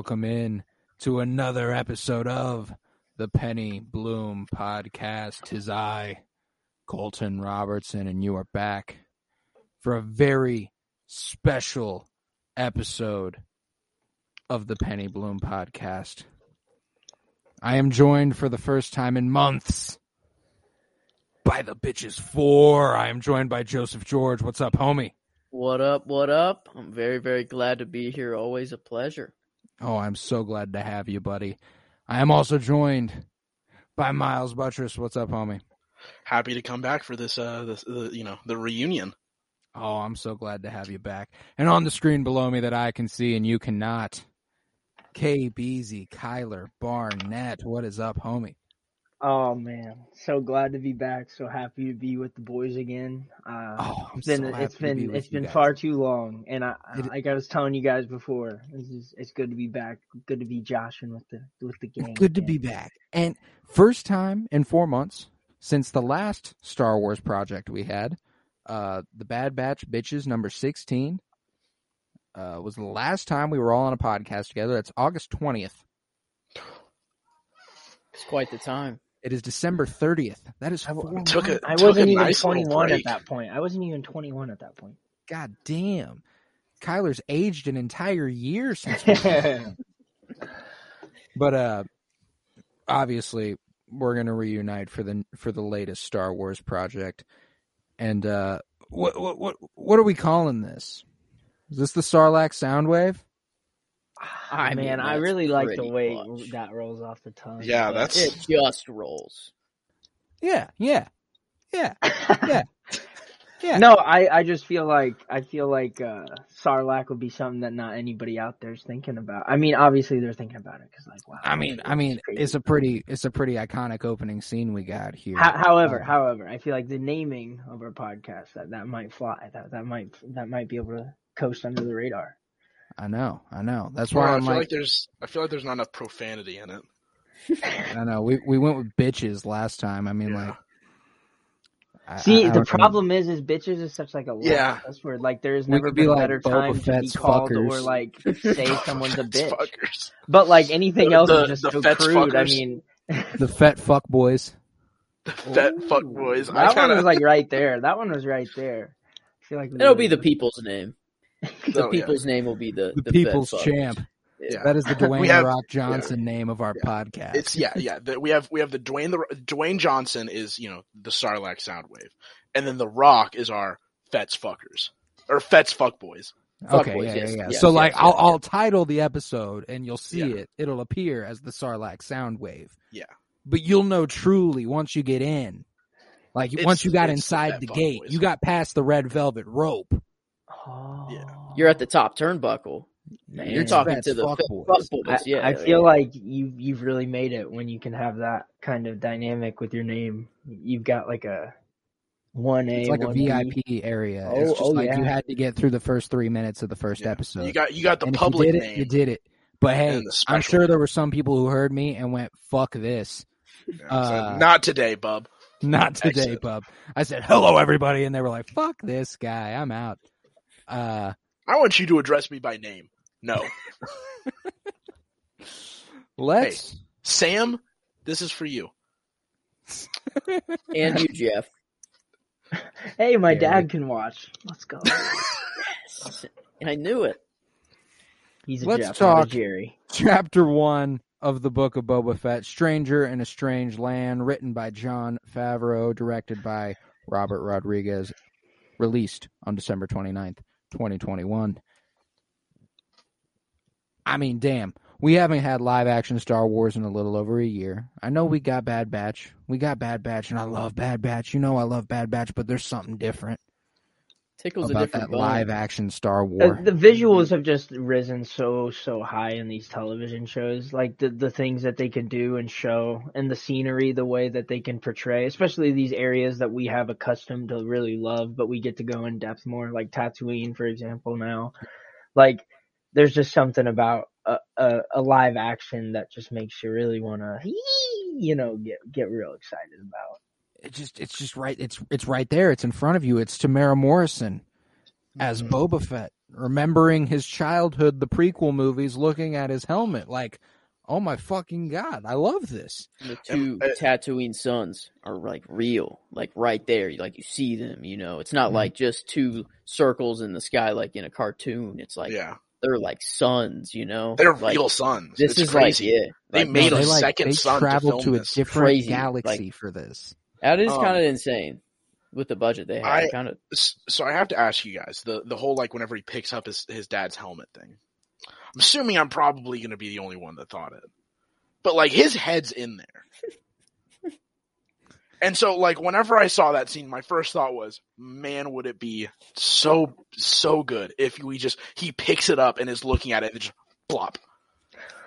Welcome in to another episode of the Penny Bloom Podcast. Tis I, Colton Robertson, and you are back for a very special episode of the Penny Bloom Podcast. I am joined for the first time in months by the bitches four. I am joined by Joseph George. What's up, homie? What up? What up? I'm very, very glad to be here. Always a pleasure. Oh, I'm so glad to have you, buddy. I am also joined by Miles Buttress. What's up, homie? happy to come back for this uh this uh, you know the reunion Oh, I'm so glad to have you back. And on the screen below me that I can see and you cannot, K Beezy, Kyler, Barnett. What is up, homie? Oh man, so glad to be back. So happy to be with the boys again. Uh, Oh, I'm it's been so happy it's to be been with it's you been guys. far too long, and I It- like I was telling you guys before, it's just, it's good to be back. Good to be joshing with the with the gang. Good to be back. And first time in four months since the last Star Wars project we had, uh, the Bad Batch Bitches number 16, uh, was the last time we were all on a podcast together. That's August 20th. It's quite the time. It is December 30th. That is I w- four Took months. it- I took a wasn't even nice 21 at that point. I wasn't even 21 at that point. God damn. Kyler's aged an entire year since we But uh obviously we're gonna reunite for the for the latest Star Wars project. And uh what what what what are we calling this? Is this the Sarlacc Soundwave? I mean, man, I really like the way much. that rolls off the tongue. Yeah, that's- It just rolls. Yeah, yeah, yeah, yeah. Yeah. No, I, I just feel like I feel like uh, Sarlacc would be something that not anybody out there is thinking about. I mean, obviously they're thinking about it because like wow. I mean I mean it's a pretty it's a pretty iconic opening scene we got here. Ho- however, Um, however, I feel like the naming of our podcast that that might fly. That that might that might be able to coast under the radar. I know, I know. That's why I I'm feel like, like, there's I feel like there's not enough profanity in it I know. We we went with bitches last time. I mean Yeah. like I- See, I- I the don't- problem is, is bitches is such like a Yeah. cuss word. Like there's never could be a like better Boba time to be Fett's called or like say someone's a bitch. Fuckers. But like anything The- else the- is just the so Fett's crude. I mean, the fat fuck boys. The fat fuck boys. that I one kind was like right there. That one was right there. I feel like we It'll be the people's name. The Oh, yeah. people's name will be the The, the people's champ. Yeah. That is the Dwayne have- Rock Johnson name of our Yeah. podcast. It's yeah, yeah. The, we have we have the Dwayne the Dwayne Johnson is you know the Sarlacc Soundwave, and then the Rock is our Fets fuckers or Fets fuck boys. okay, Fuckboys, yeah, yes, yeah, yeah. yes, so yes, like, yes, I'll yes. I'll title the episode and you'll see Yeah. it. It'll appear as the Sarlacc Soundwave. Yeah. But you'll know truly once you get in. Like It's- once you got it's the inside the gate, Boys. you got past the red velvet rope. Oh. Yeah. You're at the top turnbuckle. Man, you're talking to the fuck boys. fuck I. Yeah, I feel yeah. like you you've really made it when you can have that kind of dynamic with your name. You've got like a one A, It's like a one B. VIP area. Oh, it's just oh, like you had to get through the first three minutes of the first Yeah. episode. You got you got the and public you did name. it, you did it. But hey, I'm sure there were some people who heard me and went, "Fuck this." Yeah, so uh, not today, bub. Not today, Exit. bub. I said, "Hello, everybody," and they were like, "Fuck this guy, I'm out." Uh, I want you to address me by name. No, let's. Sam. This is for you. and you, Jeff. Hey, my Yeah, dad we- can watch. Let's go. I knew it. He's a Let's Jeff, not a talk- Jerry. Chapter one of the book of Boba Fett, Stranger in a Strange Land, written by Jon Favreau, directed by Robert Rodriguez, released on December 29th, 2021. I mean, damn. we haven't had live action Star Wars in a little over a year. I know we got Bad Batch. We got Bad Batch, and I love Bad Batch. You know I love Bad Batch, but there's something different Tickles a about different that bone. live action Star Uh, War. the visuals have just risen so so high in these television shows like the the things that they can do and show and the scenery the way that they can portray especially these areas that we have accustomed to really love but we get to go in depth more like Tatooine for example now like there's just something about a, a, a live action that just makes you really want to you know get get real excited about It just it's just right. It's it's right there. It's in front of you. It's Temuera Morrison as Mhm. Boba Fett, remembering his childhood, the prequel movies, looking at his helmet, like, oh my fucking god, I love this. The two uh, Tatooine suns are like real, like right there. Like you see them, you know. It's not Mhm. like just two circles in the sky like in a cartoon. It's like yeah, they're like suns, you know. they're like, real suns. This it's is crazy. like yeah. They like, made No, a they, like, second they sun to traveled film to, a different Crazy, galaxy like- for this. That is Um, kind of insane with the budget they had. I- kind of so I have to ask you guys the the whole like whenever he picks up his his dad's helmet thing. I'm assuming I'm probably going to be the only one that thought it, but like his head's in there. And so, like, whenever I saw that scene, my first thought was, man, would it be so, so good if we just, he picks it up and is looking at it and just plop.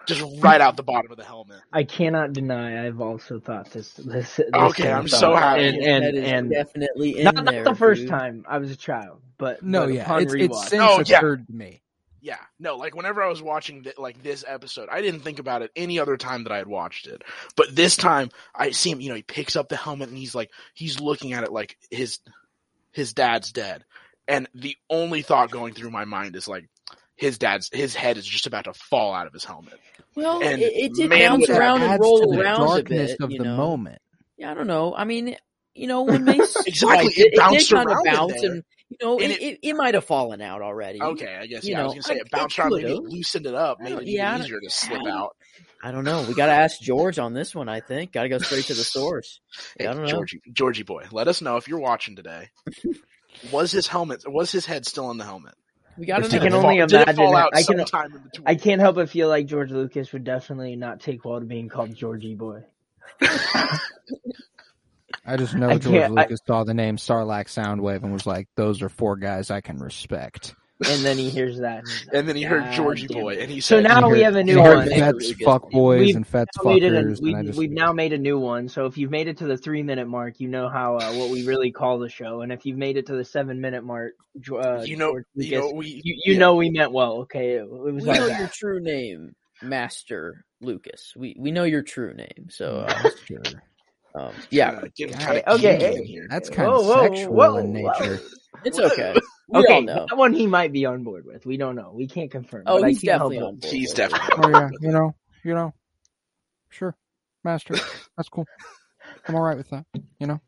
Just right out the bottom of the helmet. I cannot deny I've also thought this this, this Okay, I'm thought. so happy. and and, that is and definitely in not, there. not the first dude. time I was a child, but No, but yeah, upon it's, it's since Oh, yeah. occurred to me. Yeah, no, like whenever I was watching th- like this episode, I didn't think about it any other time that I had watched it. But this time, I see him. You know, he picks up the helmet and he's like, he's looking at it like his his dad's dead, and the only thought going through my mind is like, his dad's his head is just about to fall out of his helmet. Well, And it, it did man, bounce around and adds roll the around a bit. of you the know? moment. Yeah, I don't know. I mean, you know, when Mace Exactly, striked, it it, bounced did kind of around in bounce, there. and you know, And it, it- it, it might have fallen out already. Okay, I guess You yeah. I was know, gonna say I- it bounced around, maybe it could've. loosened it up, I made it yeah, I even don't- easier to slip I out. I don't know. We got to ask George on this one. I think got to go straight to the source. Hey, I don't know. Georgie, Georgie boy, let us know if you're watching today. was his helmet? Was his head still in the helmet? We got to I know. can only Fall- imagine. out I can sometime in between? I can't help but feel like George Lucas would definitely not take well to being called Georgie Boy. I just know I George can't- I- Lucas saw the name Sarlacc Soundwave and was like, "Those are four guys I can respect." And then he hears that. and like, And then he heard "God Georgie boy, and he So said, now we He have a new he heard one. Fets Lucas. fuckboys We've and Fets Now made a- fuckers, we, and I just we've now made a new one. So if you've made it to the three minute mark, you know how uh, what we really call the show. And if you've made it to the seven minute mark, uh, "You know, George you know, we, you, you yeah. know we meant well. Okay, it, it was We not know bad. your true name, Master Lucas. We we know your true name. So uh, Sure. um, yeah, getting Okay, okay. That's kind Whoa, of whoa, sexual whoa, in whoa. Nature. it's okay. We okay, all know. that one he might be on board with. We don't know. We can't confirm. Oh, but he's can't definitely on board. He's with definitely. Oh yeah, you know, you know, sure, master, that's cool. I'm all right with that. You know,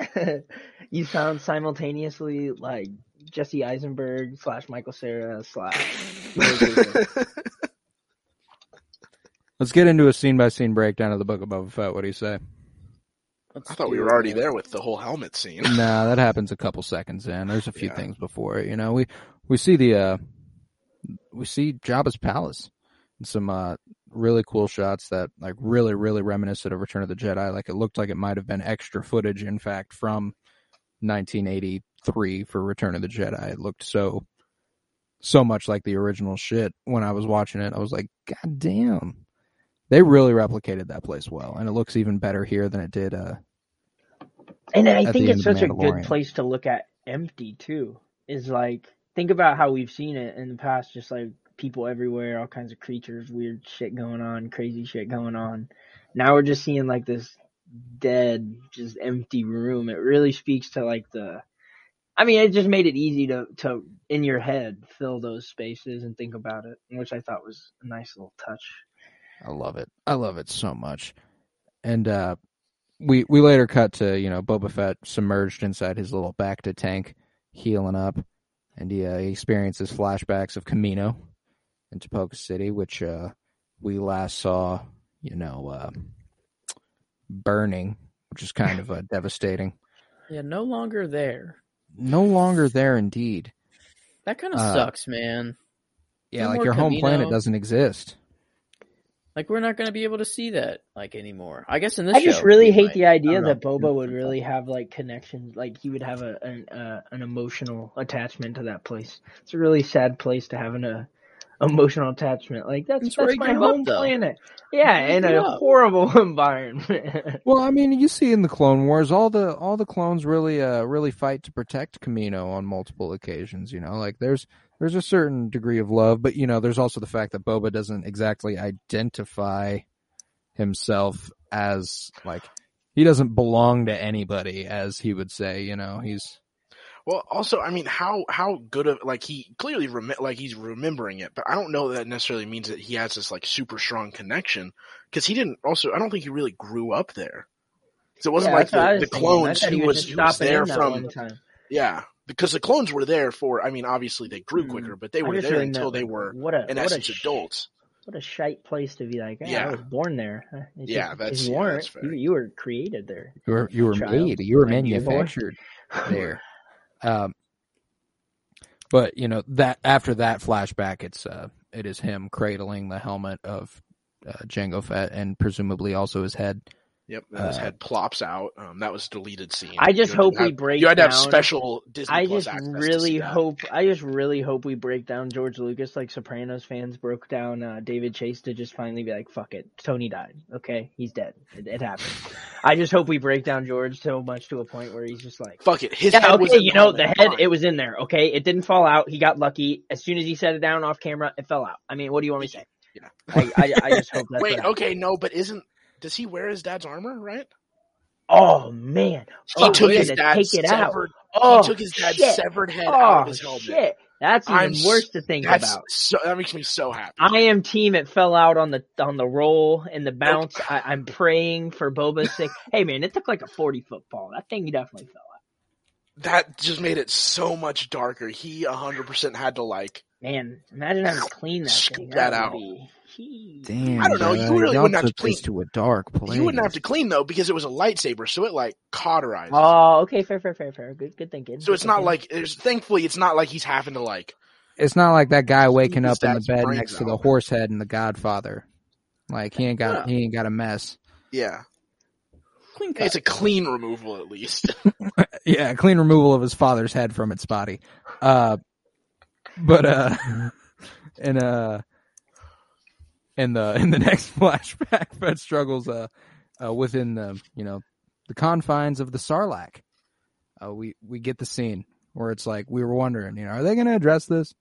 you sound simultaneously like Jesse Eisenberg slash Michael Cera slash. let's get into a scene by scene breakdown of the Book of Boba Fett. What do you say? Let's I thought we were already man. there with the whole helmet scene. nah, that happens a couple seconds in. There's a few Yeah. things before it. You know, we we see the uh we see Jabba's palace and some uh really cool shots that like really really reminiscent of Return of the Jedi. Like it looked like it might have been extra footage, in fact, from 1983 for Return of the Jedi. It looked so so much like the original shit when I was watching it. I was like, God damn. They really replicated that place well, and it looks even better here than it did uh And I think it's such a good place to look at empty too. Is like think about how we've seen it in the past, just like people everywhere, all kinds of creatures, weird shit going on, crazy shit going on. Now we're just seeing like this dead, just empty room. It really speaks to like the I mean, it just made it easy to to in your head fill those spaces and think about it, which I thought was a nice little touch. I love it. I love it so much. And uh we we later cut to, you know, Boba Fett submerged inside his little bacta tank, healing up, and he, uh, he experiences flashbacks of Camino in Tipoca City, which uh we last saw, you know, uh burning, which is kind of uh, devastating. Yeah, no longer there. No longer there indeed. That kind of Uh, sucks, man. Yeah, No like your home planet doesn't exist. Like we're not going to be able to see that like anymore. I guess in this I just show, really hate might. the idea that know. Boba would really have like connections, like he would have a an uh, an emotional attachment to that place. It's a really sad place to have an uh, emotional attachment. Like that's That's where that's my grew up, home planet. Yeah, He in a up. horrible environment. Well, I mean, you see in the Clone Wars, all the all the clones really uh really fight to protect Camino on multiple occasions. You know, like there's there's a certain degree of love, but you know, there's also the fact that Boba doesn't exactly identify himself as like he doesn't belong to anybody, as he would say. You know, he's Well, also, I mean, how how good of like he clearly rem- like he's remembering it, but I don't know that necessarily means that he has this like super strong connection because he didn't. Also, I don't think he really grew up there. So it wasn't Yeah, like that's what I the, was the clones who he was just who was there from. time. Yeah, because the clones were there for. I mean, obviously they grew Mm. quicker, but they were there until meant, they were what a in what essence a sh- adults. What a shite place to be like. Yeah, Yeah. I was born there. It's Yeah, just- that's- you yeah, weren't. that's fair. You, you were created there. you were you were Child. made, you were Like, you were born. manufactured there. Um, but you know that after that flashback, it's uh, it is him cradling the helmet of uh, Jango Fett and presumably also his head. Yep, and his Uh, head plops out. Um, that was a deleted scene. I just You had to hope we break You had to have down- special Disney I Plus just really see that. hope. I just really hope we break down George Lucas like Sopranos fans broke down uh, David Chase to just finally be like, "Fuck it, Tony died. Okay, he's dead. It, it happened." I just hope we break down George so much to a point where he's just like, Fuck it, his "Yeah, head was okay, in you know, the head, it was in there. Okay, it didn't fall out. He got lucky. As soon as he set it down off camera, it fell out. I mean, what do you want me to say? Yeah. I, I, I just hope that's Wait, okay, no, but isn't does he wear his dad's armor? Right? Oh man, He oh, took his to dad's take it out. severed. Oh, he took his dad's shit. severed head oh, out of oh, his helmet. shit. That's even I'm worse to think about. so. That makes me so happy. I am team it fell out on the on the roll and the bounce. I, I'm praying for Boba's sake. hey man, it took like a forty foot fall. That thing definitely fell out. that just made it so much darker. He 100% had to like. Man, imagine having to clean that thing. that would out. be-. Damn, I don't know, you really y'all wouldn't have to clean- to a dark place. You wouldn't have to clean though because it was a lightsaber, so it like cauterized. Oh, okay, fair, fair, fair, fair. Good, good thinking. so it's not thinking. like there's. Thankfully, it's not like he's having to like. It's not like that guy waking up in the bed brains next to the horse head in The Godfather. Like he ain't got Yeah. he ain't got a mess. Yeah, Clean cut. it's a clean removal at least. Yeah, a clean removal of his father's head from its body. Uh, but uh, and uh, in the in the next flashback, Fett struggles uh, uh within the you know the confines of the Sarlacc. Uh, we we get the scene where it's like we were wondering, you know, are they going to address this?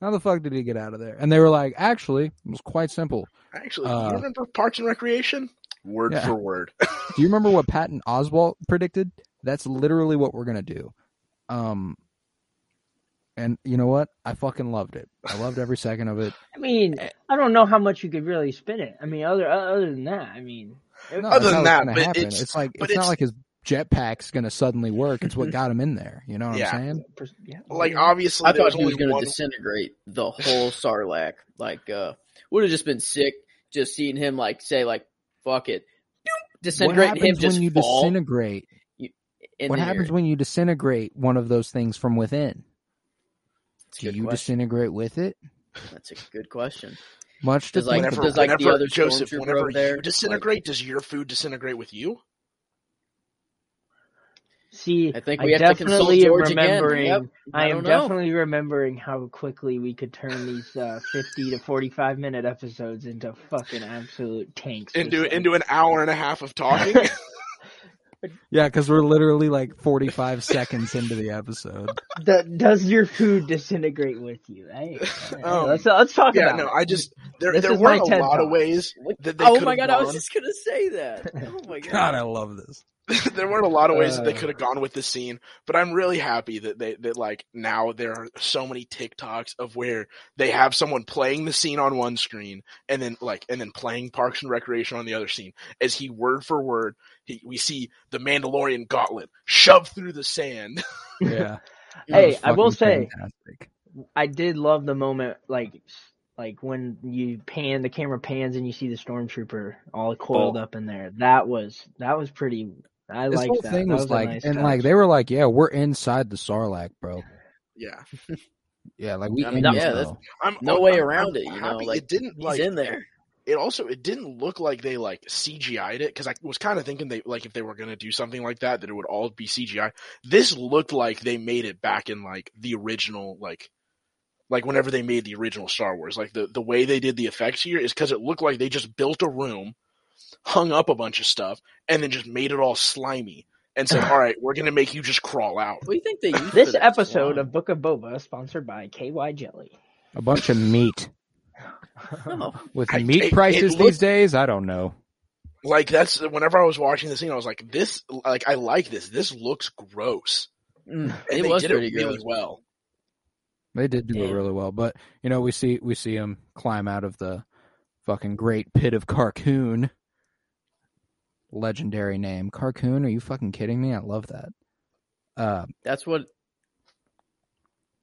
How the fuck did he get out of there? And they were like, actually, it was quite simple. Actually, Uh, you remember Parks and Recreation? Word Yeah. for word. Do you remember what Patton Oswalt predicted? That's literally what we're gonna do. Um, and you know what? I fucking loved it. I loved every second of it. I mean, I don't know how much you could really spin it. I mean, other other than that, I mean, it- No, Other than that, it's but happen. it's- It's, like but it's, not like his jetpack's gonna suddenly work. It's what got him in there. You know what Yeah. I'm saying? yeah, Like obviously, I thought he was going to disintegrate the whole Sarlacc. Like, uh, would have just been sick just seeing him like say like, "Fuck it," Doop, What disintegrate and him happens just when you fall. disintegrate? in What happens air. when you disintegrate one of those things from within? That's Do you question. disintegrate with it? That's a good question. Much Does, like, whenever, does, like, the other Joseph, whenever over there, you disintegrate, does your food disintegrate with you? See, I think I we have to consult George again. remembering. Yep. I I am know. definitely remembering how quickly we could turn these uh, fifty to forty-five minute episodes into fucking absolute tanks. Into into an hour and a half of talking. Yeah, because we're literally like 45 seconds into the episode. Do- does your food disintegrate with you? Hey, hey, Um, let's let's talk yeah, about. no, it. I just there This there is weren't a lot of ways that they oh my god, I was just gonna say that. Oh my god. God, I love this. there weren't a lot of ways that they Uh. could have gone with the scene, but I'm really happy that they that like now there are so many TikToks of where they have someone playing the scene on one screen and then like and then playing Parks and Recreation on the other scene as he word for word he, we see the Mandalorian gauntlet shoved through the sand. Yeah. Hey, I will say- fantastic. I did love the moment, like like when you pan the camera pans and you see the stormtrooper all coiled Oh. up in there. That was that was pretty. I This liked whole that. thing That was, a like, nice and touch. like they were like, yeah, we're inside the Sarlacc, bro. yeah, Yeah, like we I mean, no, yeah, that's, I'm, no I'm- way I'm- around I'm it, you know, like, it didn't He's like in there. it also it didn't look like they like CGI'd it because I was kind of thinking they like if they were gonna do something like that that it would all be CGI. This looked like they made it back in like the original like like whenever they made the original Star Wars. Like the the way they did the effects here is because it looked like they just built a room, hung up a bunch of stuff, and then just made it all slimy and said, "All right, we're gonna make you just crawl out." What do you think they used This episode slime? of Book of Boba sponsored by KY Jelly. A bunch of meat. Oh, With I- meat it- prices it these looked- days, I don't know. Like that's whenever I was watching the scene, I was like, "This like I like this. This looks gross." mm, And it they was did pretty it really good. well. They did do it really well, but you know we see we see him climb out of the fucking great pit of Carkoon. Legendary name, Carkoon. Are you fucking kidding me? I love that. Uh, That's what.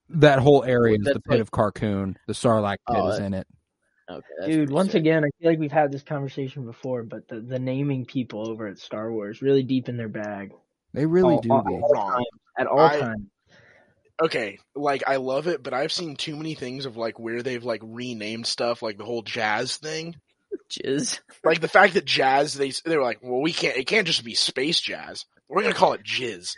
that whole area is the pit like- of Carkoon. The Sarlacc pit Oh, is in it. Okay, Dude, once sick. again, I feel like we've had this conversation before, but the, the naming people over at Star Wars really deep in their bag They really all- do all- be. all Wrong. time, at all I- times. Okay, like I love it, but I've seen too many things of like where they've like renamed stuff, like the whole jazz thing. Jizz. Like the fact that jazz, they they were like, well, we can't. It can't just be space jazz. We're gonna call it jizz.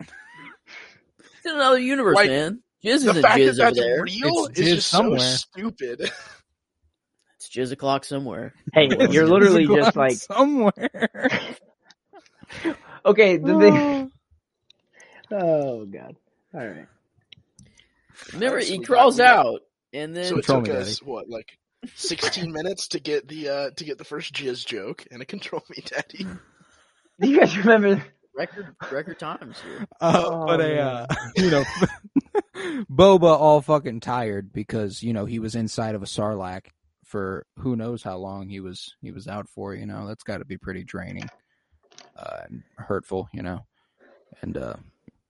It's in another universe, Like, man. Jizz the isn't fact that jizz over that's there. real It's is jizz just somewhere. so stupid. It's jizz o'clock somewhere. Hey, you're literally just like, somewhere. okay, the thing. Oh god. All right. Remember, So he crawls got- we got- out, and then so it took me, us what like sixteen minutes to get the uh to get the first jizz joke and a control me daddy. Do you guys remember? record record times here. Uh, Oh, but a uh, you know, Boba all fucking tired because you know he was inside of a Sarlacc for who knows how long he was he was out for. You know that's got to be pretty draining, uh, and hurtful. You know, and uh,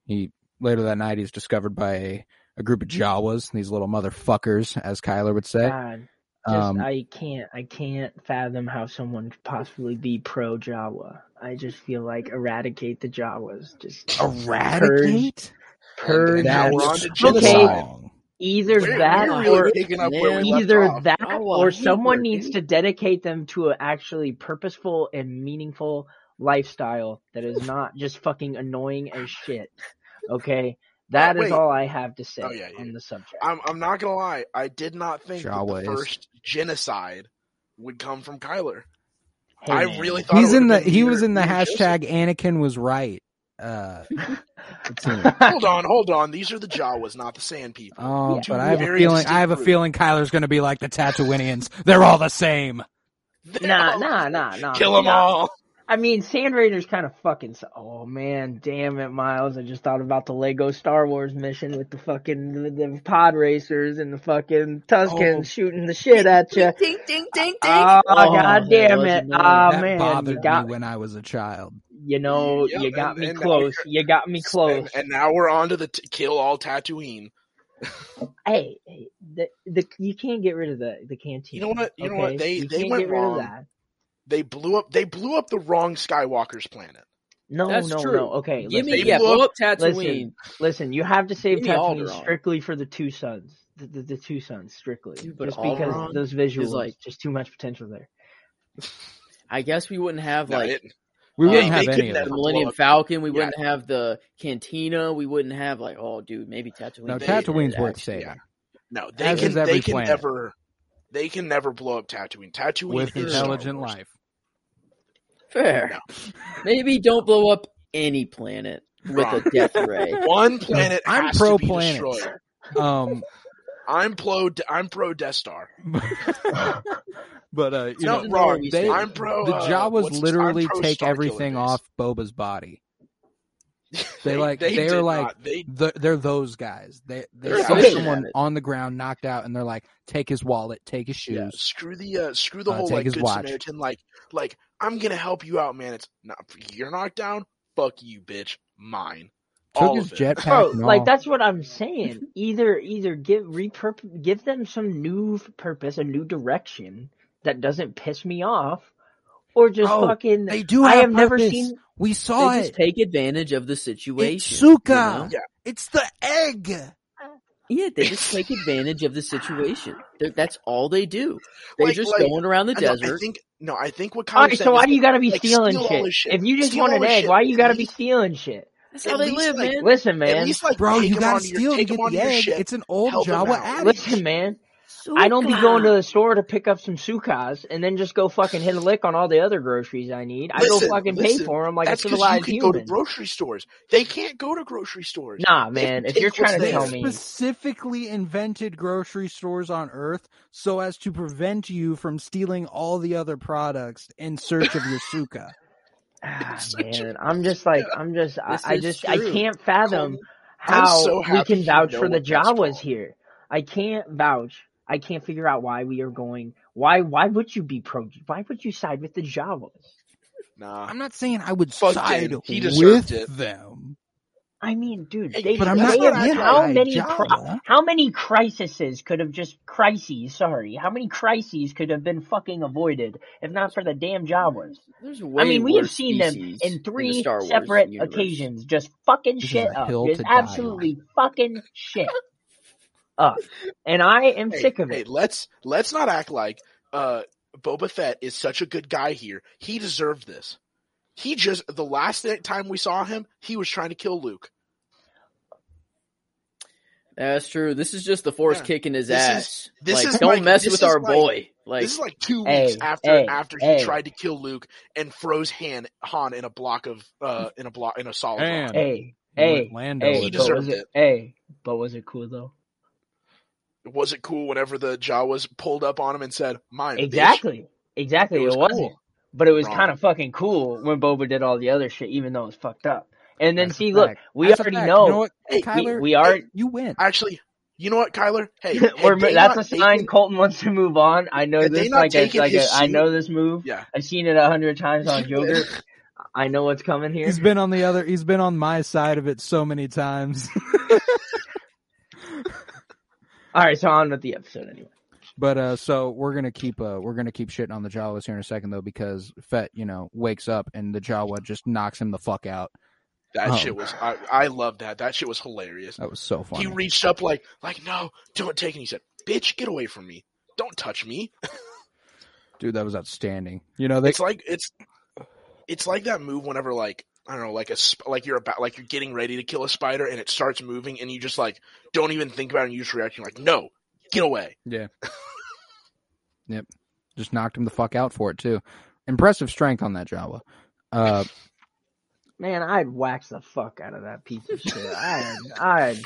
he later that night he's discovered by a, a group of Jawas, these little motherfuckers, as Kyler would say. God, just, Um, I can't. I can't fathom how someone could possibly be pro Jawa. I just feel like eradicate the Jawas. Just eradicate. purge. And now that- we're on to Okay. Either We're, that we're or really picking up where we left either that Oh, or someone working. needs to dedicate them to a actually purposeful and meaningful lifestyle that is not just fucking annoying as shit. Okay, that is wait. all I have to say Oh, yeah, yeah. on the subject. I'm I'm not gonna lie. I did not think that the is- first genocide would come from Kyler. Hey, I really thought He's it in the he was in the neither Joseph. hashtag Anakin was right. Uh, Hold on, hold on. These are the Jawas, not the Sand People. Oh, Yeah. but I have a feeling. I have a feeling Kyler's going to be like the Tatooineans. They're all the same. Nah, nah, nah, nah. Kill them nah. all. I mean, Sand Raiders kind of fucking. Oh man, damn it, Miles! I just thought about the Lego Star Wars mission with the fucking the, the pod racers and the fucking Tuskens Oh. shooting the shit at you. Ding, ding, ding, ding. Oh, Oh, god man, damn it! Oh Ah that man, you bothered got me when I was a child. you know Yep, you got and- me and now close. you're- You got me close. And, and now we're on to the t- kill all Tatooine. hey, hey, the, the you can't get rid of the the canteen. You know what? You know what? They- You they can't went get rid of wrong. That. They blew up. They blew up the wrong Skywalker's planet. No, That's no, true. no. Okay, Give listen. me They yeah, blew blow up- up Tatooine. Listen, you have to save Give Tatooine strictly for the two suns. The, the, the two suns, strictly. Dude, just because those visuals, like- just too much potential there. I guess we wouldn't have No, like it- We uh, wouldn't they have any of the Millennium Falcon. We Yeah. wouldn't have the Cantina. We wouldn't have like oh, dude, maybe Tatooine. No, They- Tatooine's worth actually- saving No, they As can. is every They can planet. never. They can never blow up Tatooine. Tatooine with is Star intelligent Wars. life. Fair. Maybe don't blow up any planet with a death ray. One planet. I'm pro to be planet. destroyed. Um, I'm pro. I'm pro Death Star. but uh, you No, know, wrong. they, I'm pro. the uh, Jawas what's- literally I'm pro take Star everything off Boba's body. Base. They like They they're like not. They the, they're those guys. They they They're see efficient someone at on the ground knocked out, and they're like, take his wallet, take his yeah, shoes. screw the uh, screw the Uh, whole like his good watch. Samaritan. Like like I'm gonna help you out, man. It's not you're knocked down. Fuck you, bitch. Mine. Took All his jetpack. Bro, like all. that's what I'm saying. Either either give repurpose, give them some new purpose, a new direction that doesn't piss me off, or just Bro, fucking. They do. I have have never seen. We saw They it. just take advantage of the situation. It's Suka. you know? Yeah. It's the egg. Yeah, they just take advantage of the situation. They're, that's all they do. They're Like- just like, going around the I, know, I desert. think no, I think what All Kyler right, said so why do you gotta be like, stealing steal shit? shit. If you just Steal want an egg, shit. why you gotta be stealing shit? That's at how they least, live, like, man. Listen, At man. least like Bro, you gotta onto your- steal to get the egg. shit. It's an old help Jawa out. adage. Listen, man. I don't be going to the store to pick up some sukas and then just go fucking hit a lick on all the other groceries I need. I Listen, go fucking listen, pay for them like That's a because you civilized can go to grocery stores. They can't go to grocery stores. Nah, man. can If you're trying to They tell me, specifically invented grocery stores on Earth so as to prevent you from stealing all the other products in search of your suka. ah, It's such a- man, I'm just like, I'm just, I, I is just, I can't fathom I'm how so we happy can you vouch know for the Jawas here. I can't vouch. I can't figure out why we are going. Why? Why would you be pro? Why would you side with the Jawas? Nah. I'm not saying I would Fuck side him. He with it. them. I mean, dude, Hey, they, But I'm they not have- how many Jawa. cri- how many crises could have just crises? Sorry, how many crises could have been fucking avoided if not for the damn Jawas? There's way I mean, we have seen them in three Star Wars separate universe. occasions, just fucking This shit up, just to on. absolutely fucking shit up, and I am Hey, sick of hey, it. let's let's not act like uh Boba Fett is such a good guy here. He deserved this. He just the last thi- time we saw him, he was trying to kill Luke. That's true. This is just the force Yeah. kicking his This is- ass. this like, is don't like- mess this with our like- boy. Like, this is like two Hey, weeks after hey, after he hey. tried to kill Luke and froze Han Han in a block of uh in a block in a solid Han. rock. Hey, You hey, Lando hey, He but deserved was it. it? Hey, but was it cool though? Was it cool whenever the Jawas pulled up on him and said, "Mine"? bitch?" Exactly, exactly. It It, was was cool. not but it was kind of fucking cool when Boba did all the other shit, even though it was fucked up. And then That's see, look, fact. we That's already know. You know what, Hey, we- Kyler? we are- You win. Actually, you know what, Kyler? Hey, had We're, they that's not a sign taken- Colton wants to move on. I know this like a, like a, his I know this move. Yeah. I've seen it a hundred times on Joker. I know what's coming here. He's been on the other. He's been on my side of it so many times. All right, so on with the episode anyway. But uh, so we're gonna keep uh, we're gonna keep shitting on the Jawas here in a second though because Fett, you know, wakes up and the Jawa just knocks him the fuck out. That Oh. shit was I, I love that. That shit was hilarious. That was so funny. He reached up like like no, don't take it. He said, "Bitch, get away from me. Don't touch me." Dude, that was outstanding. You know, they It's like it's it's like that move whenever like I don't know, like a sp- like you're about like you're getting ready to kill a spider and it starts moving and you just like don't even think about it and you just react. You're like, "No, get away." yeah, yep, just knocked him the fuck out for it too. Impressive strength on that Jawa. Uh, Man, I'd wax the fuck out of that piece of shit. I'd, I'd,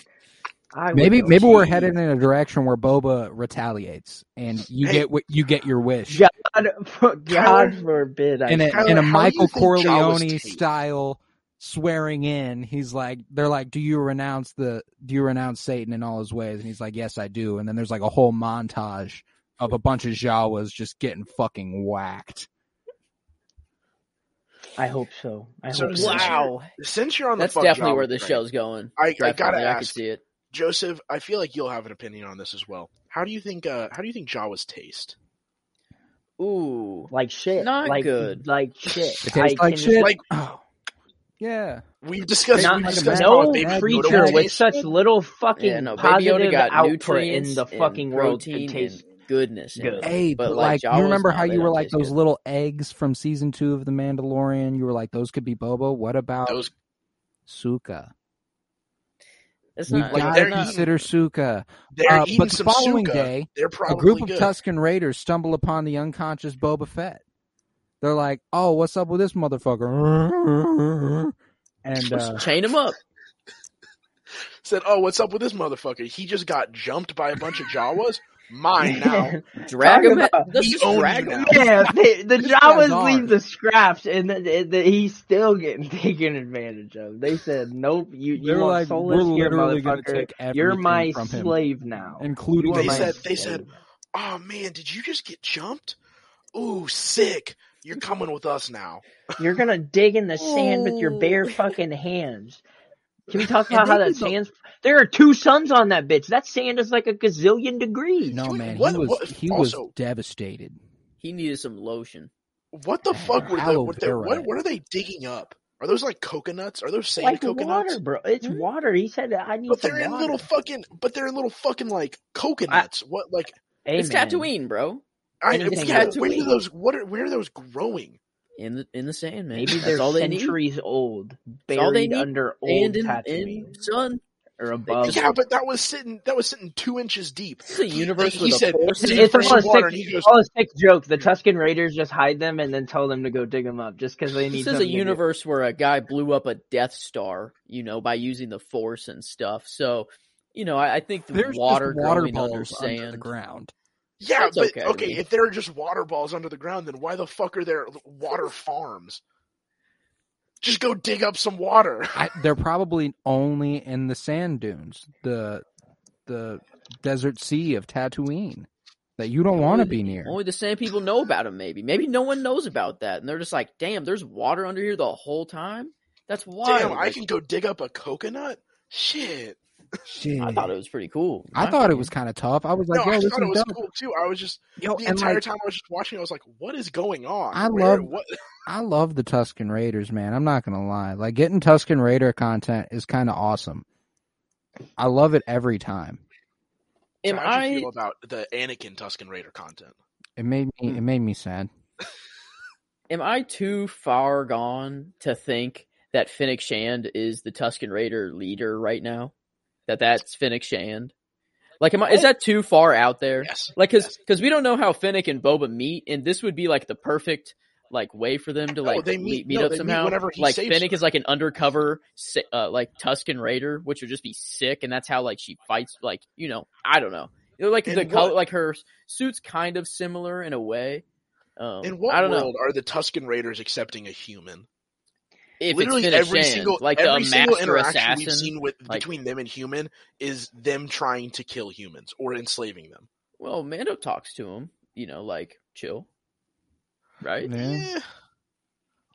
I would maybe go maybe we're cheat. headed in a direction where Boba retaliates and you Hey. get what you get your wish. God, God Tyler- forbid. I in a, Tyler, in a how do you Michael Corleone style swearing in. He's like, they're like, do you renounce the, do you renounce Satan in all his ways? And he's like, yes, I do. And then there's like a whole montage of a bunch of Jawas just getting fucking whacked. I hope so. I So hope so. this- wow. Since you're on the That's fuck definitely Jawa where the show's going. I, I gotta Definitely, I can ask see it. Joseph. I feel like you'll have an opinion on this as well. How do you think? Uh, how do you think Jawas taste? Ooh. Like shit. Not like, good. Like shit. It tastes I like shit. Like Oh, yeah. we've discussed. Not we've like a discussed no Baby bad Yoda creature with taste. such little fucking Yeah, no, Baby positive Yoda got output nutrients in the and fucking world to protein taste. and goodness. in good. Hey, But, but, like, like, you remember how you were like those good. little eggs from season two of The Mandalorian? You were like, those could be Boba. What about Those Suka? It's We not like, gotta they're not- consider Suka. they're Uh, eating but the some following suka. day, they're a probably group of. Tusken Raiders stumble upon the unconscious Boba Fett. They're like, "Oh, what's up with this motherfucker?" And uh, chain him up. Said, "Oh, what's up with this motherfucker? He just got jumped by a bunch of Jawas. Mine now. Drag him. At, about- let's we just drag him. Yeah, they, the These guys Jawas leave the scraps, and the, the, the- he's still getting taken advantage of. They said, "Nope, you they you were want like, soulless "We're here, literally going to motherfucker. take everything You're my from him, slave now." including They my my said- they said- Oh man, did you just get jumped? Ooh, sick. You're coming with us now. You're gonna dig in the sand with your bare fucking hands. Can we talk about how that did the- sand's? There are two suns on that bitch. That sand is like a gazillion degrees. No Dude, man, what- he was what- he also- was devastated. He needed some lotion. What the fuck were the, Aloe what, the, vera. what what are they digging up? Are those like coconuts? Are those sand like coconuts? water, bro. It's Hmm? water. He said I need But they're in water. little fucking. But they're in little fucking like coconuts. what like? Hey, it's man. Tatooine, bro. I Anything yeah, Tatooine. where are those? What are where are those growing? In the in the sand, man. Maybe That's they're all they need. centuries old, That's all they buried need. under old And in, in sun. or above. Yeah, but that was sitting. That was sitting two inches deep. This is a universe he with a said, force. It's, it's all a sick, and goes- all a sick joke. The Tusken Raiders just hide them and then tell them to go dig them up just because they need. This is a something to do. universe where a guy blew up a Death Star, you know, by using the Force and stuff. So, you know, I, I think the There's water just water growing balls under under, sand. the ground. Yeah, That's but okay okay, if there are just water balls under the ground, then why the fuck are there water farms? Just go dig up some water. I, they're probably only in the sand dunes, the the desert sea of Tatooine that you don't want to be near. Only the sand people know about them. Maybe, maybe no one knows about that, and they're just like, "Damn, there's water under here the whole time." That's wild. Damn, I Like, can go dig up a coconut. Shit. Shit. I thought it was pretty cool. I my thought it was kind of tough. I was like, no, yo, I this thought it is was dope. cool too. I was just Yo, the entire like, time I was just watching. I was like, "What is going on?" I Where- love- what. I love the Tusken Raiders, man. I'm not gonna lie. Like getting Tusken Raider content is kind of awesome. I love it every time. Am So how'd you I? feel about the Anakin Tusken Raider content? It made me. Hmm. It made me sad. Am I too far gone to think that Fennec Shand is the Tusken Raider leader right now? That that's Fennec Shand? Like, am I? Is that too far out there? Yes. Like, cause, Yes. cause we don't know how Fennec and Boba meet, and this would be like the perfect like way for them to No, like they meet, meet- meet no, up meet somehow. whenever he like Fennec her. is like an undercover uh, like Tusken Raider, which would just be sick, and that's how like she fights. Like, you know, I don't know. Like In the color, like her suit's kind of similar in a way. Um, In what I don't know world are the Tusken Raiders accepting a human? If Literally it's every Shand, single like every the single interaction assassin. we've seen with like- between them and human is them trying to kill humans or enslaving them. Well, Mando talks to him, you know, like chill, right? Yeah. Eh,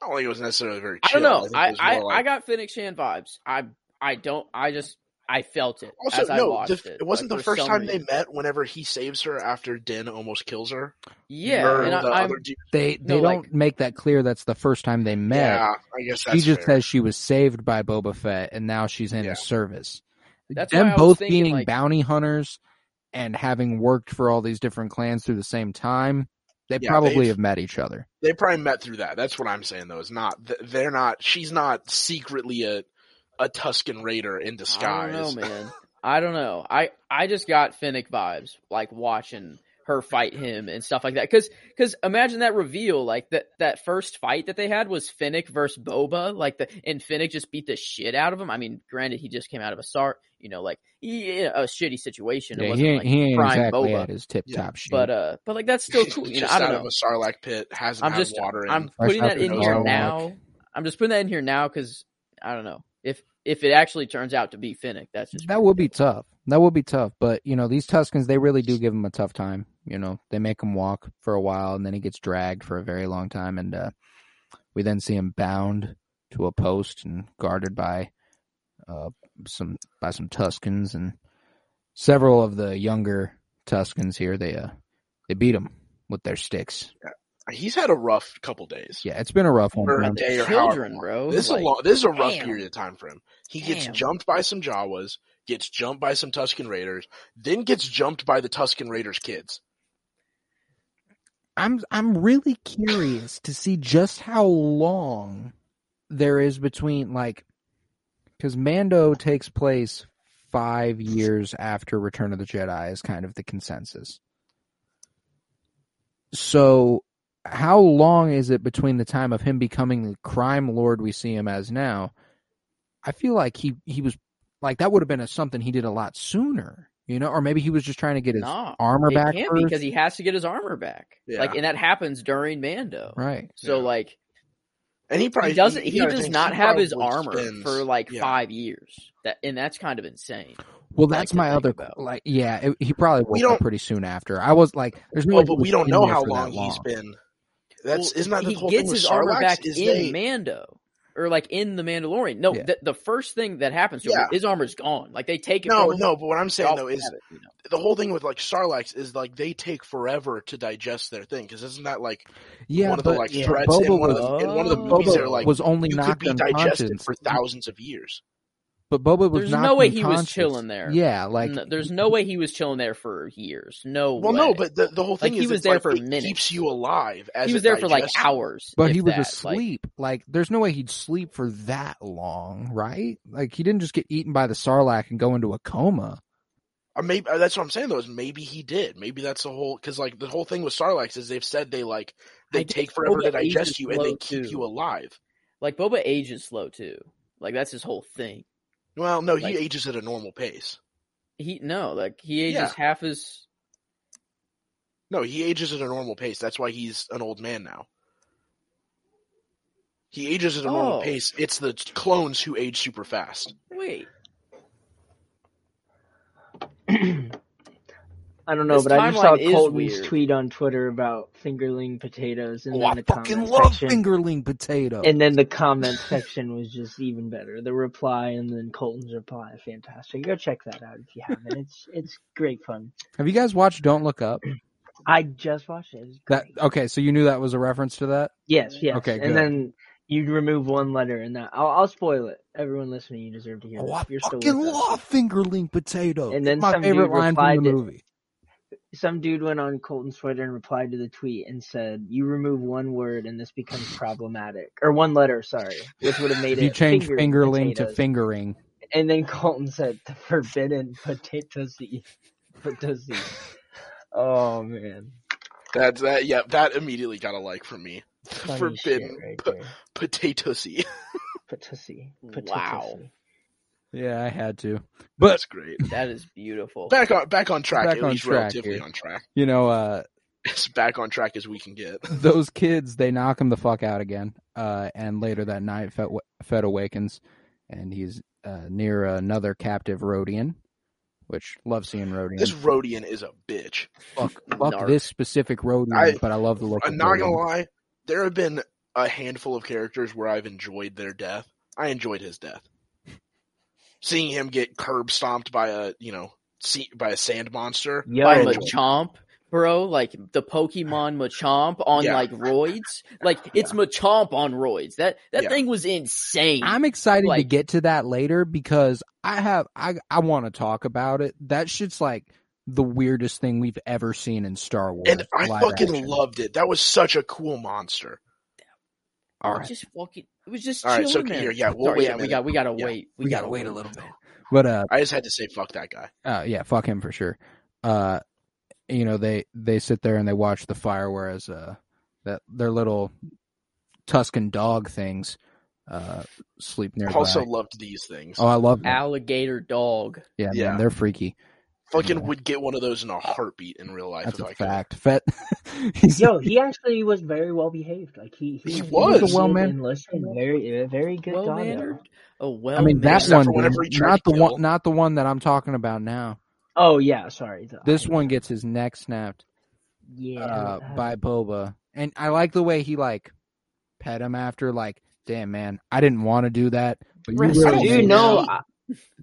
I don't think it was necessarily very. I don't know. think it I I, more I got Fennec Shand vibes. I I don't. I just I felt it also as I no. watched The, it. it wasn't like, the first some time they met. Whenever he saves her after Din almost kills her. Yeah, Or and the I, I'm other They No, they don't make that clear. That's the first time they met. yeah, I guess she just fair. says she was saved by Boba Fett, and now she's in Yeah. his service. That's Them both thinking, being like- bounty hunters and having worked for all these different clans through the same time, they Yeah, probably they've- met each other. They probably met through that. That's what I'm saying though. Is not they're not. She's not secretly a a Tusken Raider in disguise. I don't know, man. I don't know. I I just got Fennec vibes, like watching her fight him and stuff like that. Because because imagine that reveal, like that that first fight that they had was Fennec versus Boba, like the and Fennec just beat the shit out of him. I mean, granted, he just came out of a start, you know, like he, a shitty situation. It Yeah, wasn't he like he ain't prime exactly Boba. at his tip top shape. But uh, but like that's still cool. You know, I don't out know. of a sarlacc pit, hasn't I'm had just water in. I'm Fresh putting out that in here now. I'm just putting that in here now because I don't know if if it actually turns out to be Fennec. That's just that would be tough. That would be tough. But you know, these Tuskens, they really do give him a tough time. You know, they make him walk for a while, and then he gets dragged for a very long time, and uh, we then see him bound to a post and guarded by uh, some by some Tuskens and several of the younger Tuskens here. They uh, they beat him with their sticks. He's had a rough couple days. Yeah, it's been a rough one. Or for a him. day or children, bro. This Like, is a long, this is a rough damn. period of time for him. He gets jumped by some Jawas, gets jumped by some Tusken Raiders, then gets jumped by the Tusken Raiders kids. I'm I'm really curious to see just how long there is between like because Mando takes place five years after Return of the Jedi is kind of the consensus. So how long is it between the time of him becoming the crime lord we see him as now? I feel like he he was like that would have been a, something he did a lot sooner, you know, or maybe he was just trying to get his Nah, armor it back can't because he has to get his armor back. Yeah. Like, and that happens during Mando. right. So Yeah. like And he probably he doesn't. you He does not have his armor spends- for like yeah. five years. That and that's kind of insane. Well, that's to my other about. like. Yeah, it, he probably We woke don't- up pretty soon after. I was like, "There's no." Oh, well, but we don't know how for that long he's been. That's Well, isn't that the he whole gets thing with his armor back is in they, Mando. or like in the Mandalorian. No, Yeah. the, the first thing that happens to him, his armor's gone. Like they take it. No, no, but what I'm saying though is it, you know? the whole thing with like Sarlacc is like they take forever to digest their thing because isn't that like Yeah, one of the like yeah, threats in Boba one of the in one of the movies? Boba They're like was only you could be digested unconscious. for thousands of years. But Boba was not. There's no way he was chilling there. Yeah, like No, there's no way he was chilling there for years. No. Way. Well, way. no, but the, the whole thing Like, is he was there like, for it minutes. keeps you alive. As he was there for like hours. But he was that. Asleep. Like, there's no way he'd sleep for that long, right? Like, he didn't just get eaten by the Sarlacc and go into a coma. Or maybe uh, that's what I'm saying though. Is maybe he did. Maybe that's the whole because like the whole thing with Sarlacc is they've said they like they I take forever to Boba ages digest you and they slow, keep too. you alive. like Boba ages slow too. Like that's his whole thing. Well, no, he ages at a normal pace. He no, like he ages Yeah. half as. No, he ages at a normal pace. That's why he's an old man now. He ages at a normal Oh. pace. It's the clones who age super fast. Wait, I don't know, This but I just saw Colton's weird. tweet on Twitter about fingerling potatoes, and Oh, then I the fucking comment love section, fingerling potato. and then the comment section was just even better. The reply and then Colton's reply, fantastic. Go check that out if you haven't. It's it's great fun. Have you guys watched Don't Look Up? I just watched it. It That okay? So you knew that was a reference to that? Yes, yes. Okay, good. And then you'd remove one letter, and that I'll, I'll spoil it. Everyone listening, you deserve to hear. Oh, this I you're still fucking us. love fingerling potato. And then my some favorite line from the movie. Some dude went on Colton's Twitter and replied to the tweet and said, "You remove one word and this becomes problematic, or one letter, sorry, which would have made it." You it change finger fingerling to fingering. And then Colton said, "The forbidden potatoesy, potatoesy." Oh man, That's that. Yeah, that immediately got a like from me. funny Forbidden shit right po- there. potatoesy. Potatoesy, Wow. Potatoesy. Yeah, I had to. But That's great. that is beautiful. Back on back on track. Back at on least track relatively here. on track. you know, uh, As back on track as we can get. those kids they knock him the fuck out again. Uh, and later that night, Fett, Fett awakens, and he's uh, near another captive Rodian, which love seeing Rodian. This Rodian is a bitch. fuck, fuck Narc. this specific Rhodian, I- but I love the look. I'm of not gonna lie. There have been a handful of characters where I've enjoyed their death. I enjoyed his death. Seeing him get curb stomped by a you know see, by a sand monster. Yo, By I enjoyed. Machamp, bro, like the Pokemon Machamp on Yeah. like roids. Like it's Machamp on roids. That that Yeah. thing was insane. I'm excited to get to that later because I have I I want to talk about it. That shit's like the weirdest thing we've ever seen in Star Wars. And I fucking action. loved it. That was such a cool monster. All It right, just fucking. It was just All right, chilling so there. here, yeah, we'll Sorry, wait yeah, we got we gotta Yeah. wait. we, gotta gotta wait a little bit. But uh, I just had to say fuck that guy. uh, yeah, fuck him for sure. Uh, you know they they sit there and they watch the fire, whereas uh, that their little Tusken dog things uh sleep nearby. Also loved these things. oh, I love them. Alligator dog. Yeah, Yeah. man, they're freaky. Fucking yeah. would get one of those in a heartbeat in real life. That's if a I fact. Fett, Yo, he actually was very well behaved. Like he, He he, was. listened Well-man- and. Very, very good Well dog. mannered. Oh well. I mean that one, dude, not the kill. one, not the one that I'm talking about now. Oh yeah, sorry. The- This I- one gets his neck snapped yeah, uh, uh, by Boba, and I like the way he like pet him after. Like, damn man, I didn't want to do that, but you Rest really. Dude, no, I,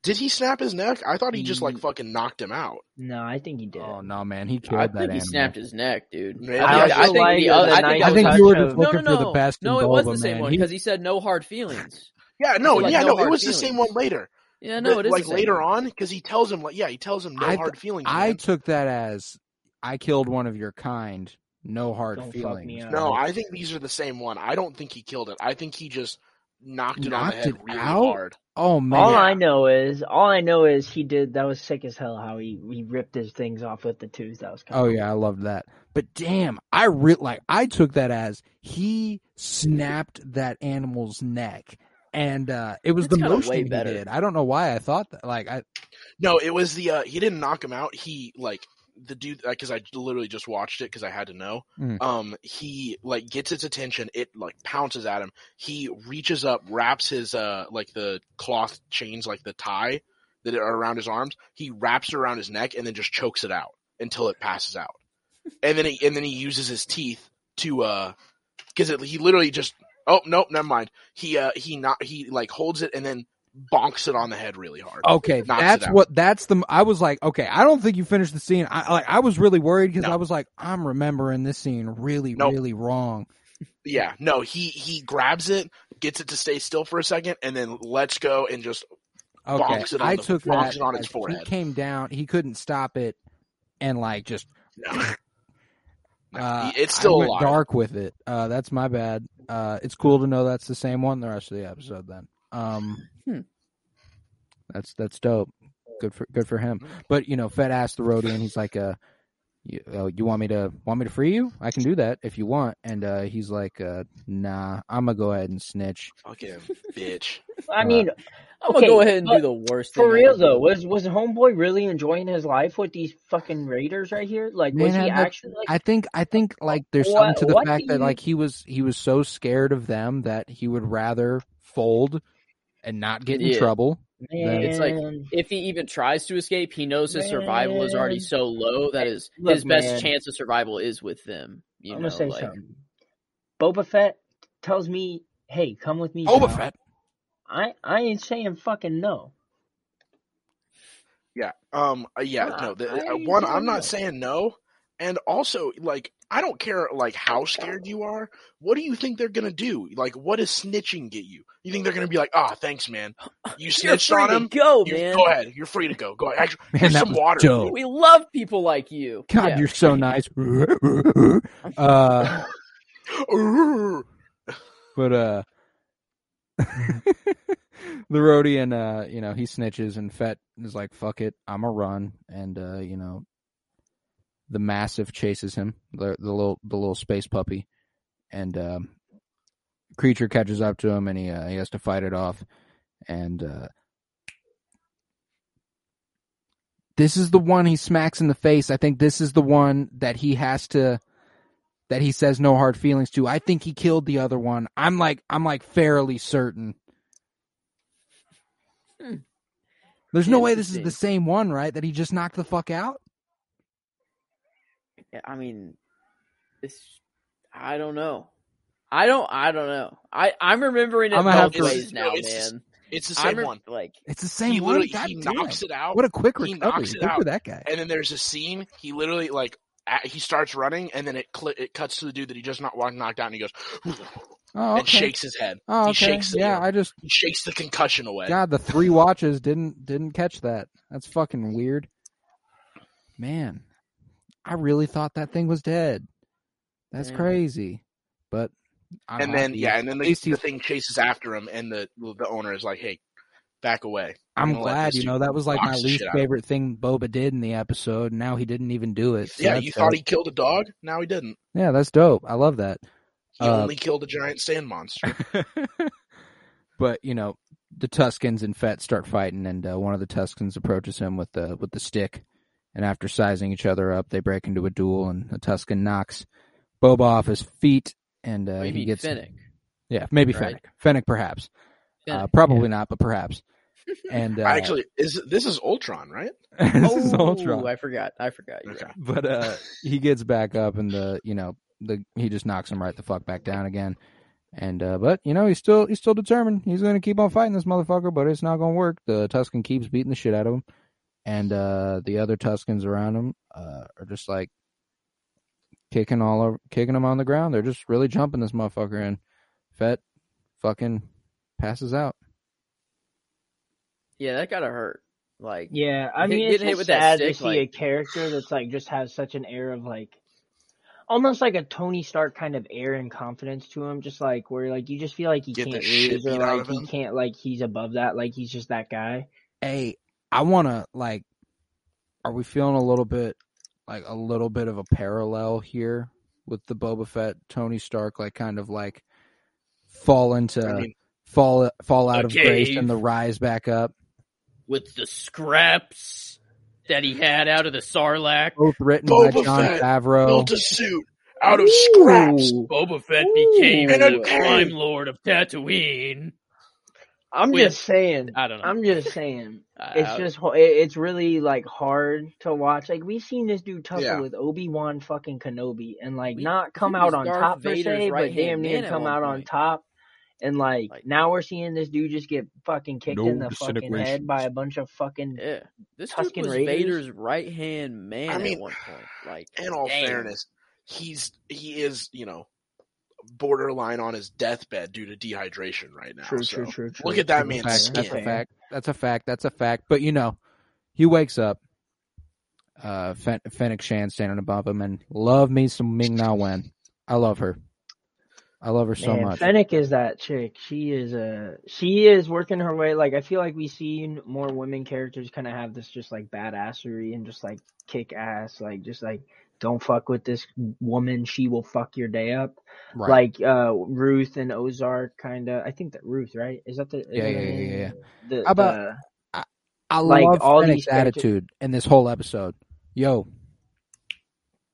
Did he snap his neck? I thought he just like fucking knocked him out. no, I think he did. Oh no, man, he killed I that think he animal. snapped his neck, dude. Maybe. I, think- I I think like the other. I think, I think you were of- just no, looking no, for the best. No, it was Boba, the same man. one because he said no hard feelings. Yeah, no, like, yeah, no no, it hard was the same one later. Yeah, no, But, it is like the same later one. on because he tells him like yeah, he tells him no I- hard feelings. I man. took that as I killed one of your kind. No hard Don't feelings. no, I think these are the same one. I don't think he killed it. I think he just knocked it on the Knocked head it really out? hard. Oh man, All I know is, all I know is he did. That was sick as hell. How he he ripped his things off with the tooth. That was. Kind Oh of yeah, I loved that. But damn, I re- like I took that as he snapped that animal's neck, and uh it was That's the kinda motion way he better. did. I don't know why I thought that. Like I, No, it was the uh he didn't knock him out. He like the dude because I literally just watched it because I had to know. Mm. Um, he like gets its attention. It like pounces at him. He reaches up, wraps his uh like the cloth chains, like the tie that are around his arms. He wraps it around his neck and then just chokes it out until it passes out. And then he and then he uses his teeth to uh because he literally just Oh nope, never mind. He uh he not he like holds it and then bonks it on the head really hard. Okay, that's what that's the. I was like, okay, I don't think you finished the scene. I like, I was really worried because No. I was like, I'm remembering this scene really, Nope. really wrong. Yeah, no, he he grabs it, gets it to stay still for a second, and then lets go and just Okay, Bonks it on I the- took bonks that. it on its forehead. He came down. He couldn't stop it, and like just. no. Uh, it's still dark with it. Uh, that's my bad. Uh, it's cool to know that's the same one the rest of the episode. Then, um, Hmm. that's that's dope. Good for good for him. But you know, Fett asked the roadie, and he's like, "Uh, you, uh, you want me to want me to free you? I can do that if you want." And uh, he's like, uh, "Nah, I'm gonna go ahead and snitch." Fucking bitch. I mean, I'm Okay, gonna go ahead and do the worst thing. for I real can though, was was Homeboy really enjoying his life with these fucking raiders right here? Like, was Man, he that- actually like? I think I think like there's What- something to the fact that you- like he was he was so scared of them that he would rather fold and not get in Yeah. trouble. Man, It's like- If he even tries to escape, he knows his survival is already so low that his Look, his best man. chance of survival is with them. You I'm know, gonna say like something. Boba Fett tells me, "Hey, come with me." Boba pal." Fett. I I ain't saying fucking no. Yeah. Um. uh, yeah. Uh, No. The, I uh, ain't one. saying I'm no. not saying no. And also, like, I don't care like how scared you are. What do you think they're gonna do? Like, what does snitching get you? You think they're gonna be like, "Ah, thanks, man. You you're snitched free on to him. go, You- man. Go ahead. You're free to go. Go ahead. Actually, Man, here's that some was water. dope. We love people like you. God, Yeah. you're so nice. uh, but uh, the roadie and uh, you know, he snitches and Fett is like, "Fuck it, I'm a run," and uh, you know, the massive chases him, the the little the little space puppy, and um, creature catches up to him and he uh, he has to fight it off, and uh. This is the one he smacks in the face. I think this is the one that he has to that he says no hard feelings to. I think he killed the other one. I'm like I'm like fairly certain. Hmm. There's no way this is the same one, right? That he just knocked the fuck out. Yeah, I mean, it's I don't know. I don't. I don't know. I I'm remembering it I'm gonna have both to- ways now, It's- man. It's the I'm same one. like It's the same He one. literally God he knocks it out. What a quick he recovery! knocks it Good for out. that guy. and then there's a scene. He literally like a- he starts running, and then it cl- it cuts to the dude that he just not knocked out, and he goes Oh, and shakes his head. Oh, He shakes the yeah, air. I just He shakes the concussion away. God, the three watches didn't didn't catch that. That's fucking weird. Man, I really thought that thing was dead. That's Yeah. crazy. But I'm and then happy. yeah, and then the, the thing chases after him, and the the owner is like, "Hey, back away." I'm let glad. You know that was like my least shit out of him. favorite thing Boba did in the episode. Now he didn't even do it. So yeah, you thought dope. he killed a dog. Now he didn't. Yeah, that's dope. I love that. He Uh, only killed a giant sand monster. but you know, the Tuskens and Fett start fighting, and uh, one of the Tuskens approaches him with the with the stick. And after sizing each other up, they break into a duel, and the Tusken knocks Boba off his feet, and uh, maybe he gets Finnick. yeah, maybe right? Fennec, Fennec perhaps, uh, Finnick, probably not, but perhaps. And uh, Actually, is this is Ultron, right? this is oh, Ultron. I forgot. I forgot. You're Okay. right. but uh he gets back up and the you know the he just knocks him right the fuck back down again and uh but you know he's still he's still determined he's gonna keep on fighting this motherfucker but it's not gonna work the tusken keeps beating the shit out of him and uh the other tuskens around him uh are just like kicking all over kicking him on the ground they're just really jumping this motherfucker and Fett fucking passes out Yeah, that gotta hurt. Like, Yeah, I mean, it's getting hit just with that sad to stick, see like- a character that's like just has such an air of like, almost like a Tony Stark kind of air and confidence to him. Just like where like you just feel like he Get can't lose or like he can't like he's above that. Like he's just that guy. hey, I want to like, are we feeling a little bit like a little bit of a parallel here with the Boba Fett Tony Stark, like kind of like fall into I mean, fall fall out of grace and the rise back up. with the scraps that he had out of the Sarlacc, Both written by Jon Fett Favreau. built a suit out of scraps. Ooh. Boba Fett became And a the. Crime Lord of Tatooine. I'm With- just saying. I don't know. I'm just saying. It's I- just it- it's really like hard to watch. Like we've seen this dude tussle Yeah. with Obi Wan fucking Kenobi and like We- not come out on Darth top per se, but right-hand damn near come one out on top. And like, Like- now we're seeing this dude just get fucking kicked No in the fucking head by a bunch of fucking Yeah, this Tusken dude was Raiders? Vader's right hand man I mean, at one point. Like, In all damn. fairness, he's he is you know borderline on his deathbed due to dehydration right now. True, so true, true, true. Look at that True. man's fact, skin. that's a fact. That's a fact. That's a fact. But you know, he wakes up. Uh, Fen- Fennec Shan standing above him, and love me some Ming Na Wen. I love her. I love her so Man, much. Fennec is that chick. She is uh she is working her way. Like I feel like we've seen more women characters kind of have this just like badassery and just like kick ass, like just like don't fuck with this woman. She will fuck your day up. right. Like uh Ruth and Ozark, kind of. I think that Ruth, right? Is that the? is Yeah, yeah, yeah, yeah, yeah. The, How about- the- I like, love all Fennec's these characters- attitude in this whole episode. Yo,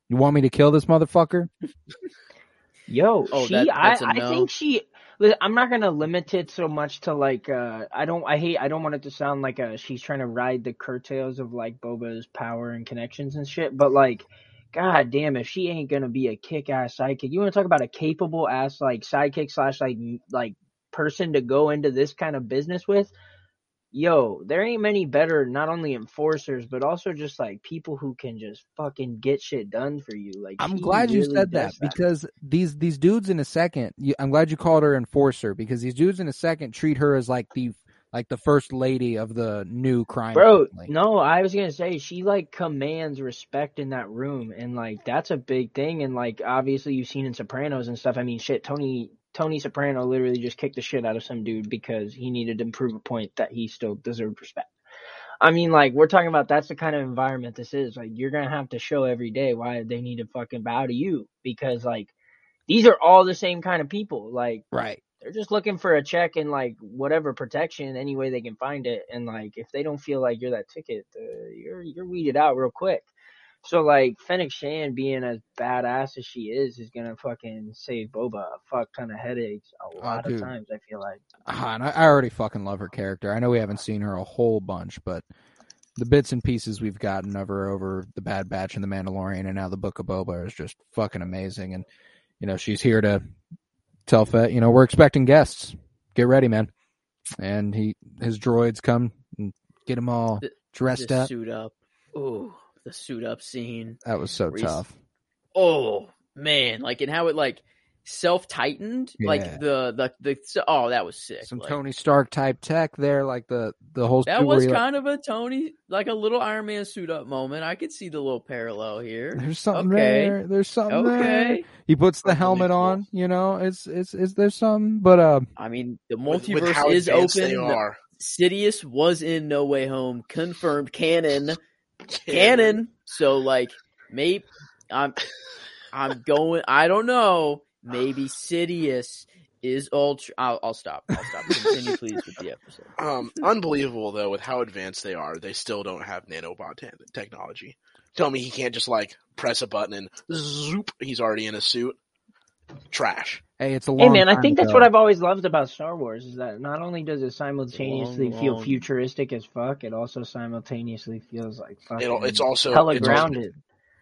you want me to kill this motherfucker? Yo, Oh, she, that- that's a I, I no. think she. I'm not gonna limit it so much to like. uh I don't. I hate. I don't want it to sound like uh she's trying to ride the curtails of like Boba's power and connections and shit. But like, god damn, if she ain't gonna be a kick ass sidekick, you want to talk about a capable ass like sidekick slash like like person to go into this kind of business with. Yo, there ain't many better not only enforcers but also just like people who can just fucking get shit done for you. Like I'm glad you said that does because these these dudes in a second. You, I'm glad you called her enforcer because these dudes in a second treat her as like the like the first lady of the new crime. Bro, family. no, I was gonna say she like commands respect in that room, and like that's a big thing. And like obviously you've seen in Sopranos and stuff. I mean, shit, Tony Tony Soprano literally just kicked the shit out of some dude because he needed to prove a point that he still deserved respect. I mean, like we're talking about that's the kind of environment this is. Like you're gonna have to show every day why they need to fucking bow to you because like these are all the same kind of people. Like right. They're just looking for a check and like whatever protection any way they can find it and like if they don't feel like you're that ticket uh, you're you're weeded out real quick so like Fennec Shan being as badass as she is is gonna fucking save Boba a fuck ton of headaches a lot of times I feel like Ah, and I, I already fucking love her character. I know we haven't seen her a whole bunch, but the bits and pieces we've gotten of her over the Bad Batch and the Mandalorian and now the Book of Boba is just fucking amazing. And you know she's here to tell Fett, you know, we're expecting guests. Get ready, man. And he his droids come and get them all The- dressed the up. suit up. Ooh, the suit up scene. That was so he's- tough. Oh man, like and how it like self tightened, Yeah. like the the the. Oh, that was sick. Some like, Tony Stark type tech there, like the the whole. That was he, like- kind of a Tony, like a little Iron Man suit up moment. I could see the little parallel here. There's something Okay. there. There's something there. He puts the helmet on. You know, it's it's it's there's some, but uh, I mean the With, multiverse with how is advanced open. they are. Sidious was in No Way Home, confirmed canon, canon. So like, maybe I'm, I'm going. I don't know. Maybe Sidious is ultra. I'll, I'll stop. I'll stop. Continue, please, with the episode. Um, unbelievable though, with how advanced they are, they still don't have nanobot te- technology. Tell me he can't just like press a button and zoop, he's already in a suit. Trash. hey, it's a long. hey man I think that's what I've always loved about Star Wars is that not only does it simultaneously Long, feel long- futuristic as fuck it also simultaneously feels like fucking It'll, it's also hella it's also- grounded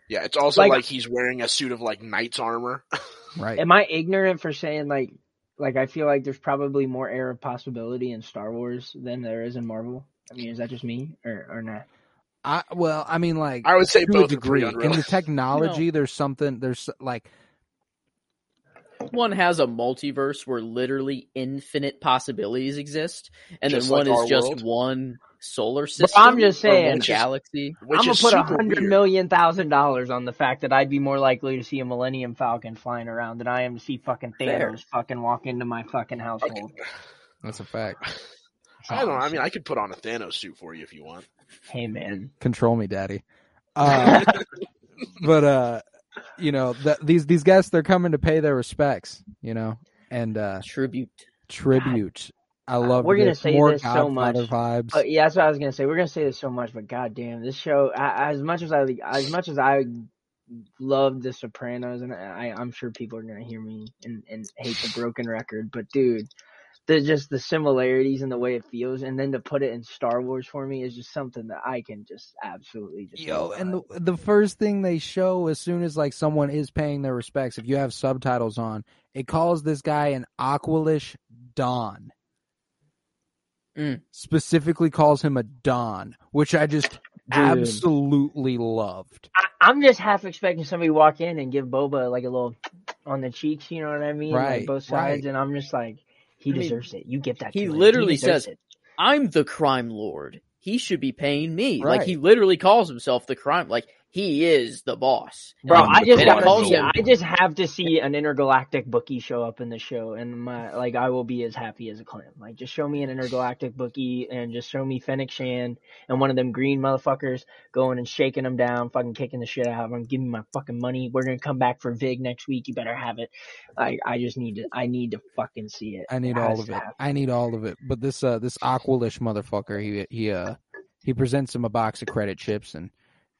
yeah, it's also Like- like, he's wearing a suit of like knight's armor. right. Am I ignorant for saying like like I feel like there's probably more air of possibility in Star Wars than there is in Marvel? I mean, is that just me or or not? I well, I mean, like I would say to a both are degree. In the unrealistic. technology, there's something. There's like One has a multiverse where literally infinite possibilities exist, and Just then one like is our just world? one solar But system. I'm just saying- Which is- galaxy. Which I'm gonna put a super hundred weird. million thousand dollars on the fact that I'd be more likely to see a Millennium Falcon flying around than I am to see fucking Thanos Fair. fucking walk into my fucking household. that's a fact. I don't know. I mean, I could put on a Thanos suit for you if you want. Hey man, Control me, daddy. Uh, but uh, you know, th- these these guests they're coming to pay their respects. You know, and uh Tribute. tribute. I love. We're gonna say more this so much. vibes. but yeah, that's what I was gonna say. We're gonna say this so much, but goddamn, this show. I, as much as I, as much as I love The Sopranos, and I, I'm sure people are gonna hear me and, and hate the broken record, but dude, the just the similarities and the way it feels, and then to put it in Star Wars for me is just something that I can just absolutely just. Yo, and the, the first thing they show as soon as like someone is paying their respects, if you have subtitles on, it calls this guy an Aqualish Don. Mm. Specifically calls him a Don, which I just absolutely loved. I, I'm just half expecting somebody walk in and give Boba like a little on the cheeks, you know what I mean? Right, Like both sides, right. and I'm just like, he I mean, deserves it. You give that. he to literally deserves says- it. I'm the crime lord. He should be paying me. Like he literally calls himself the crime. Like he is the boss. Bro, I just and it to see. I just have to see an intergalactic bookie show up in the show, and my like I will be as happy as a clam. Like, just show me an intergalactic bookie, and just show me Fennec Shan and one of them green motherfuckers going and shaking them down, fucking kicking the shit out of them. Give me my fucking money. We're gonna come back for Vig next week. You better have it. Like, I just need to. I need to fucking see it. I need It all of it. happen. I need all of it. But this uh this Aqualish motherfucker, he he uh he presents him a box of credit chips and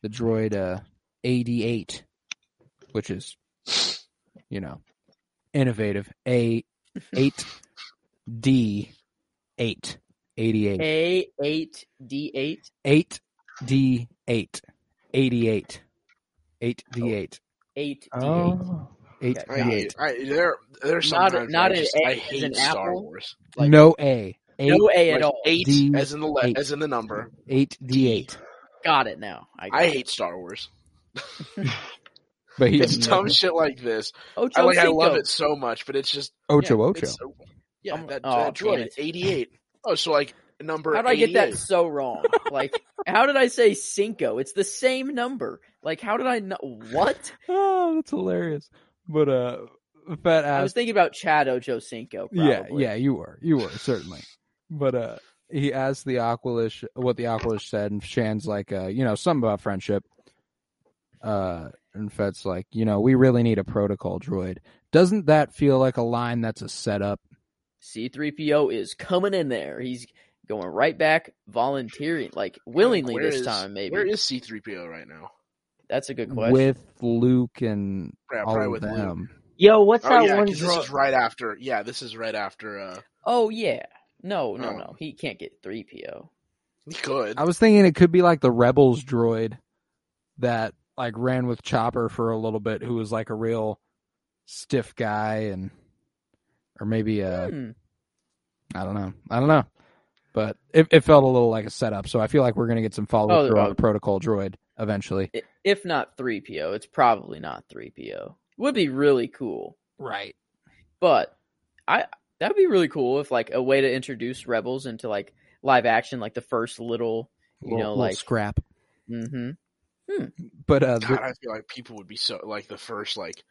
the droid uh AD8, which is you know innovative. A eight D eight. 88. A eight D eight. 8 D eight. 88. 8 D eight. Eight D eight. Oh. 8 Okay. I, D I, eight. I, there, there's Not- sometimes not I, an just, A I as hate an Star apple? Wars. Like, no A. Eight, No A at Like all. eight D as in the le- eight. as in the number. 8 D eight. Got it now. I, got I it. hate Star Wars. But he It's dumb shit like this. Ocho I like. I love it so much, but it's just Ocho yeah, Ocho. it's so- yeah, Um, that, oh, that droid, it. 88. Oh, so like number. How did I get that so wrong? Like, how did I say Cinco? It's the same number. Like, how did I know? What? Oh, that's hilarious. But uh Fat ass. I was thinking about Chad Ocho Cinco. Yeah, yeah, you were. You were, certainly. But uh he asked the Aqualish what the Aqualish said, and Shan's like, uh, you know, something about friendship. Uh and Fett's like, you know, we really need a protocol droid. Doesn't that feel like a line that's a setup? C3PO is coming in there. He's going right back, volunteering, like willingly Where this is- time, maybe. Where is C3PO right now? That's a good question. With Luke and Yeah, all probably of with Luke. them. Yo, what's Oh that yeah, one? this is right after. Yeah, this is right after. uh oh yeah, no, no, Oh. no. He can't get 3PO. He could. I was thinking it could be like the Rebels droid that like ran with Chopper for a little bit, who was like a real stiff guy, and or maybe a Hmm. I don't know, I don't know, but it, it felt a little like a setup. So I feel like we're gonna get some follow Oh, through on oh. the protocol droid eventually. If not 3PO, it's probably not 3PO. Would be really cool. Right. But I that'd be really cool if like a way to introduce Rebels into like live action, like the first little, you little, know, little like scrap. mm-hmm hmm. But uh, God, the- I feel like people would be so like the first like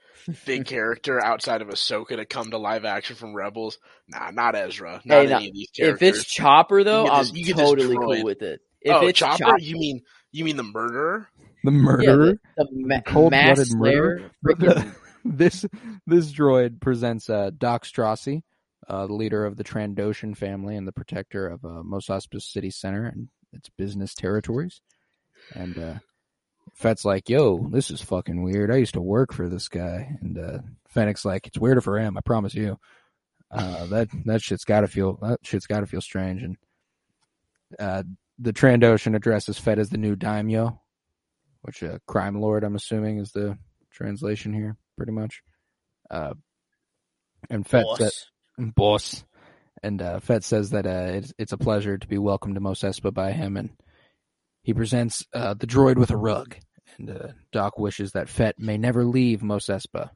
big character outside of Ahsoka to come to live action from Rebels. Nah, not Ezra. Not Hey, any now, of these characters. If it's Chopper though, You I'm this- you get this totally cool with it. If oh, it's Chopper? Chopper, You mean you mean the murderer? the yeah, murderer. the, the ma- cold-blooded murderer? slayer, But freaking the- this this droid presents uh, Dokk Strassi, uh, the leader of the Trandoshan family and the protector of uh, Mos City Center and its business territories. And uh, Fett's like, "Yo, this is fucking weird. I used to work for this guy." And uh, Fennec's like, "It's weirder for him. I promise you. Uh, that that shit's got to feel that shit's got to feel strange." And uh, the Trandoshan addresses Fett as the new daimyo, which uh, crime lord, I'm assuming, is the translation here, pretty much. Uh, and Fett boss. Said, boss. And uh, Fett says that uh, it's, it's a pleasure to be welcomed to Mos Espa by him, and he presents uh, the droid with a rug. And uh, Dokk wishes that Fett may never leave Mos Espa.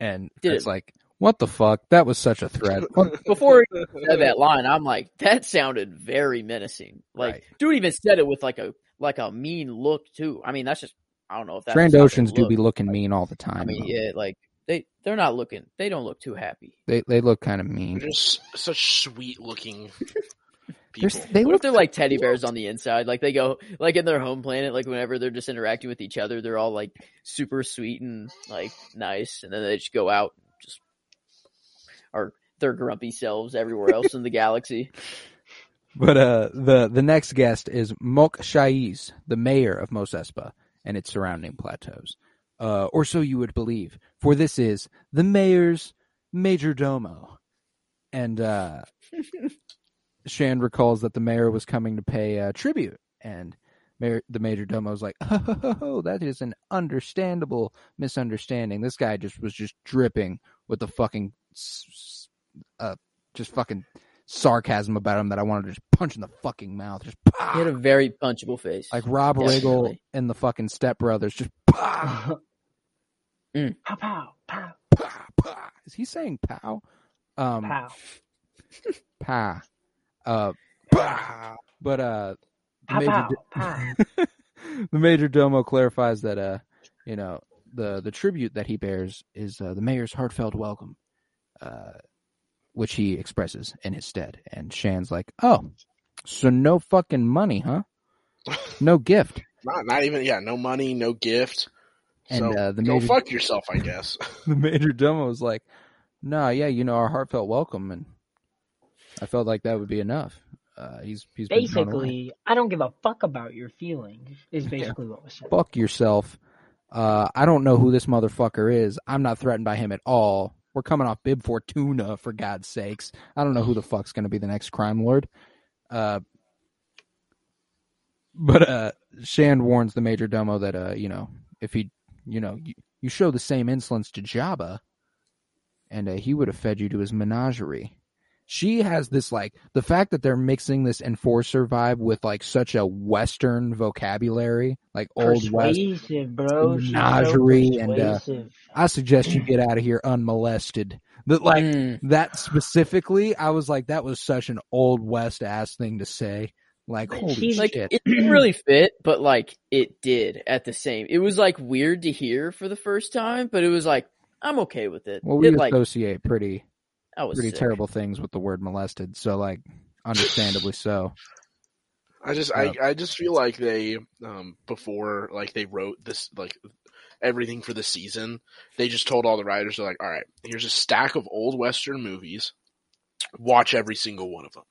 And Did it's like, what the fuck? That was such a threat. Before he said that line, I'm like, that sounded very menacing. Like, Right. dude even said it with like a like a mean look too. I mean, that's just I don't know if that's Trandoshans do be looking mean all the time. I mean, though. yeah, like they they're not looking. They don't look too happy. They they look kind of mean. They're just such sweet looking people. they What look if they're like teddy bears on the inside? Like they go like in their home planet, like whenever they're just interacting with each other, they're all like super sweet and like nice, and then they just go out, just are their grumpy selves everywhere else in the galaxy. But uh, the the next guest is Mok Shaiz, the mayor of Mos Espa and its surrounding plateaus, uh, or so you would believe. For this is the mayor's major domo, and uh, Shan recalls that the mayor was coming to pay uh, tribute, and mayor, the major domo is like, "Oh, that is an understandable misunderstanding. This guy just was just dripping with the fucking uh, just fucking sarcasm about him that I wanted to just punch in the fucking mouth. Just He had a very punchable face. like Rob Riggle and the fucking Step Brothers. Just Mm. Pow pow pow pah, pah. Is he saying pow? Um, pow. pa. Uh, pah. But uh, the Pow major, pow pow. the major domo clarifies that uh, you know, the the tribute that he bears is uh, the mayor's heartfelt welcome, uh, which he expresses in his stead. And Shan's like, "Oh, so no fucking money, huh? No gift." Not not even yeah, no money, no gift. And so uh, the go major fuck yourself, I guess. the major domo was like, "Nah, yeah, you know, our heartfelt welcome," and I felt like that would be enough. Uh, he's he's been thrown away. Basically, I don't give a fuck about your feelings. Is basically what was said. fuck yourself. Uh, I don't know who this motherfucker is. I'm not threatened by him at all. We're coming off Bib Fortuna, for God's sakes. I don't know who the fuck's going to be the next crime lord. Uh, but uh, Shand warns the major domo that, uh, you know, if he, you know, you, you show the same insolence to Jabba, and uh, he would have fed you to his menagerie. She has this like the fact that they're mixing this enforcer vibe with like such a Western vocabulary, like old West. Bro. She's so menagerie and, uh. I suggest you get out of here unmolested. That like Mm. that specifically, I was like, that was such an old West ass thing to say. Like, holy she's- like shit! it didn't really fit, but like it did at the same. It was like weird to hear for the first time, but it was like I'm okay with it. well, we it, like associate pretty I was pretty sick. terrible things with the word molested, so like, understandably so. I just Yeah. I, I just feel like they um before like they wrote this like everything for the season, they just told all the writers they're like, all right, here's a stack of old western movies. Watch every single one of them.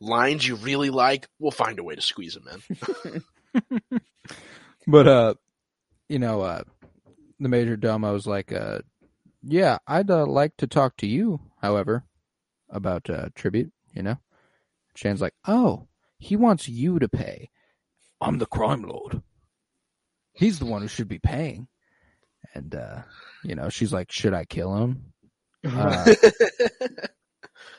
Lines you really like, we'll find a way to squeeze them in. But uh, you know, uh, the major domo's like, uh, yeah, I'd uh, like to talk to you, however, about uh, tribute. You know, Shan's like, oh, he wants you to pay. I'm the crime lord. He's the one who should be paying. And uh, you know, she's like, should I kill him? Uh,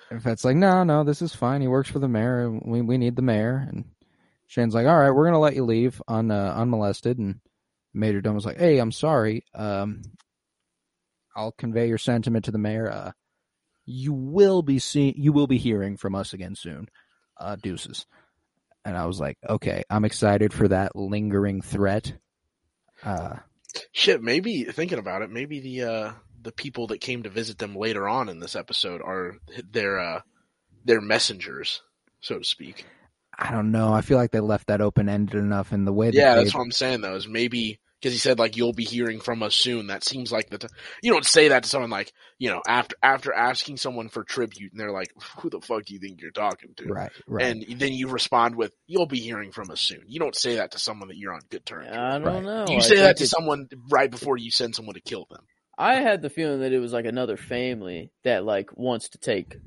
and Fett's like, no, no, this is fine. He works for the mayor. We we need the mayor. And Shane's like, all right, we're gonna let you leave un, uh, unmolested. And Major Domo's like, hey, I'm sorry. Um, I'll convey your sentiment to the mayor. Uh, you will be seeing, you will be hearing from us again soon. Uh, deuces. And I was like, okay, I'm excited for that lingering threat. Uh, Shit, maybe thinking about it, maybe the uh the people that came to visit them later on in this episode are their uh their messengers, so to speak. I don't know. I feel like they left that open ended enough in the way that Yeah, they, that's what I'm saying though. Is maybe because he said like you'll be hearing from us soon. That seems like the t- you don't say that to someone like you know after after asking someone for tribute and they're like who the fuck do you think you're talking to? right, right. And then you respond with you'll be hearing from us soon. You don't say that to someone that you're on good terms. I don't Right. know. You I say that to it- someone right before you send someone to kill them. I had the feeling that it was like another family that like wants to take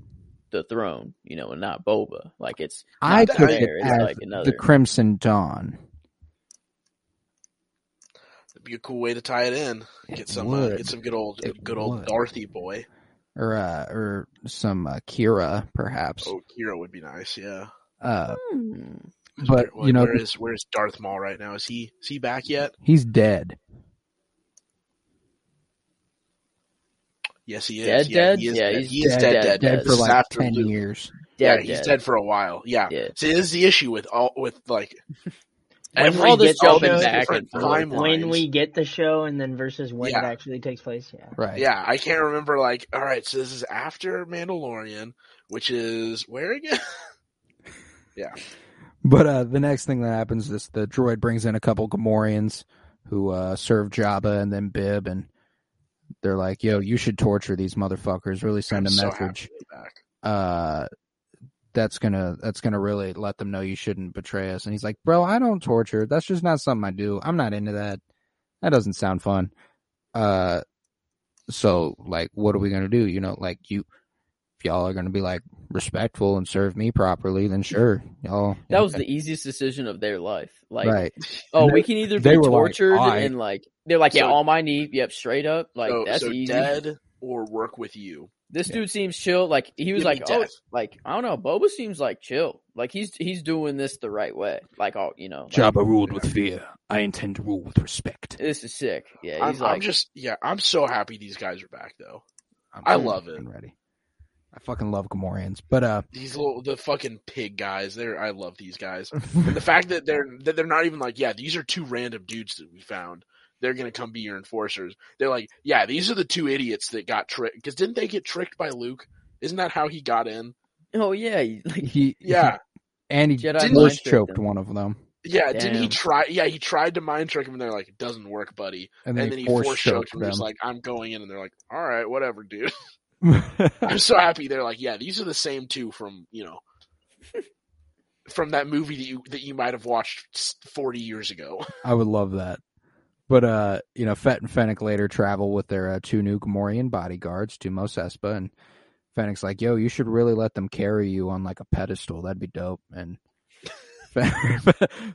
the throne, you know, and not Boba. Like it's I the took mayor, it it's as like another. the Crimson Dawn. It'd be a cool way to tie it in. It Get some uh, get some good old It good old would. Dorothy boy. or uh, or some uh, Qi'ra, perhaps. Oh, Qi'ra would be nice. Yeah. Uh, Hmm. but Where- you know, where is where is Darth Maul right now? Is he is he back yet? he's dead. Yes, he is. Dead, yeah, dead? He is Yeah, dead. he's He dead, dead, dead, dead, Dead dead. for like after ten Luke. years. Yeah, Dead, he's dead. dead for a while. Yeah. Yeah. So this is the issue with all with like When every all this jumping back different and forth. timelines. when we get the show and then versus when Yeah. it actually takes place. Yeah. Right. yeah, I can't remember. Like, all right, so this is after Mandalorian, which is where again? Yeah. But uh, the next thing that happens is the droid brings in a couple Gamorreans who uh, serve Jabba and then Bib, and they're like, "Yo, you should torture these motherfuckers. Really send I'm a so message. back. uh, that's gonna that's gonna really let them know you shouldn't betray us." And he's like, "Bro, I don't torture. That's just not something I do. I'm not into that. That doesn't sound fun." Uh, so like, what are we gonna do? You know, like you. If y'all are gonna be like respectful and serve me properly, then sure, y'all. That was the easiest decision of their life. Like, right. oh, They- we can either be were like, tortured and like they're like, yeah, So- on my knee, yep, straight up. Like so, that's so easy. dead or work with you. This Yeah. dude seems chill. Like he was Give like, oh, like I don't know. Boba seems like chill. Like he's he's doing this the right way. Like all you know, like, Jabba ruled with fear. I intend to rule with respect. this is sick. Yeah, I'm, he's like, I'm just yeah. I'm so happy these guys are back though. I I'm love it. Ready. I fucking love Gamorreans, but uh, These little the fucking pig guys. They're I love these guys. And the fact that they're that they're not even like yeah these are two random dudes that we found. They're gonna come be your enforcers. They're like yeah these are the two idiots that got tricked because didn't they get tricked by Luke? Isn't that how he got in? oh yeah, he- like he Yeah. and he Jedi just mind choked him. one of them, Yeah, didn't he Damn. try? Yeah, he tried to mind trick him, and they're like, "It doesn't work, buddy." and And then, then he he force force choked choked him. them. He's like, "I'm going in," and they're like, "All right, whatever, dude." I'm so happy. They're like, "Yeah, these are the same two from you know, from that movie that you that you might have watched 40 years ago." I would love that. But uh, you know, Fett and Fennec later travel with their uh, two new Gamorrean bodyguards to Mos Espa, and Fennec's like, "Yo, you should really let them carry you on like a pedestal. That'd be dope." And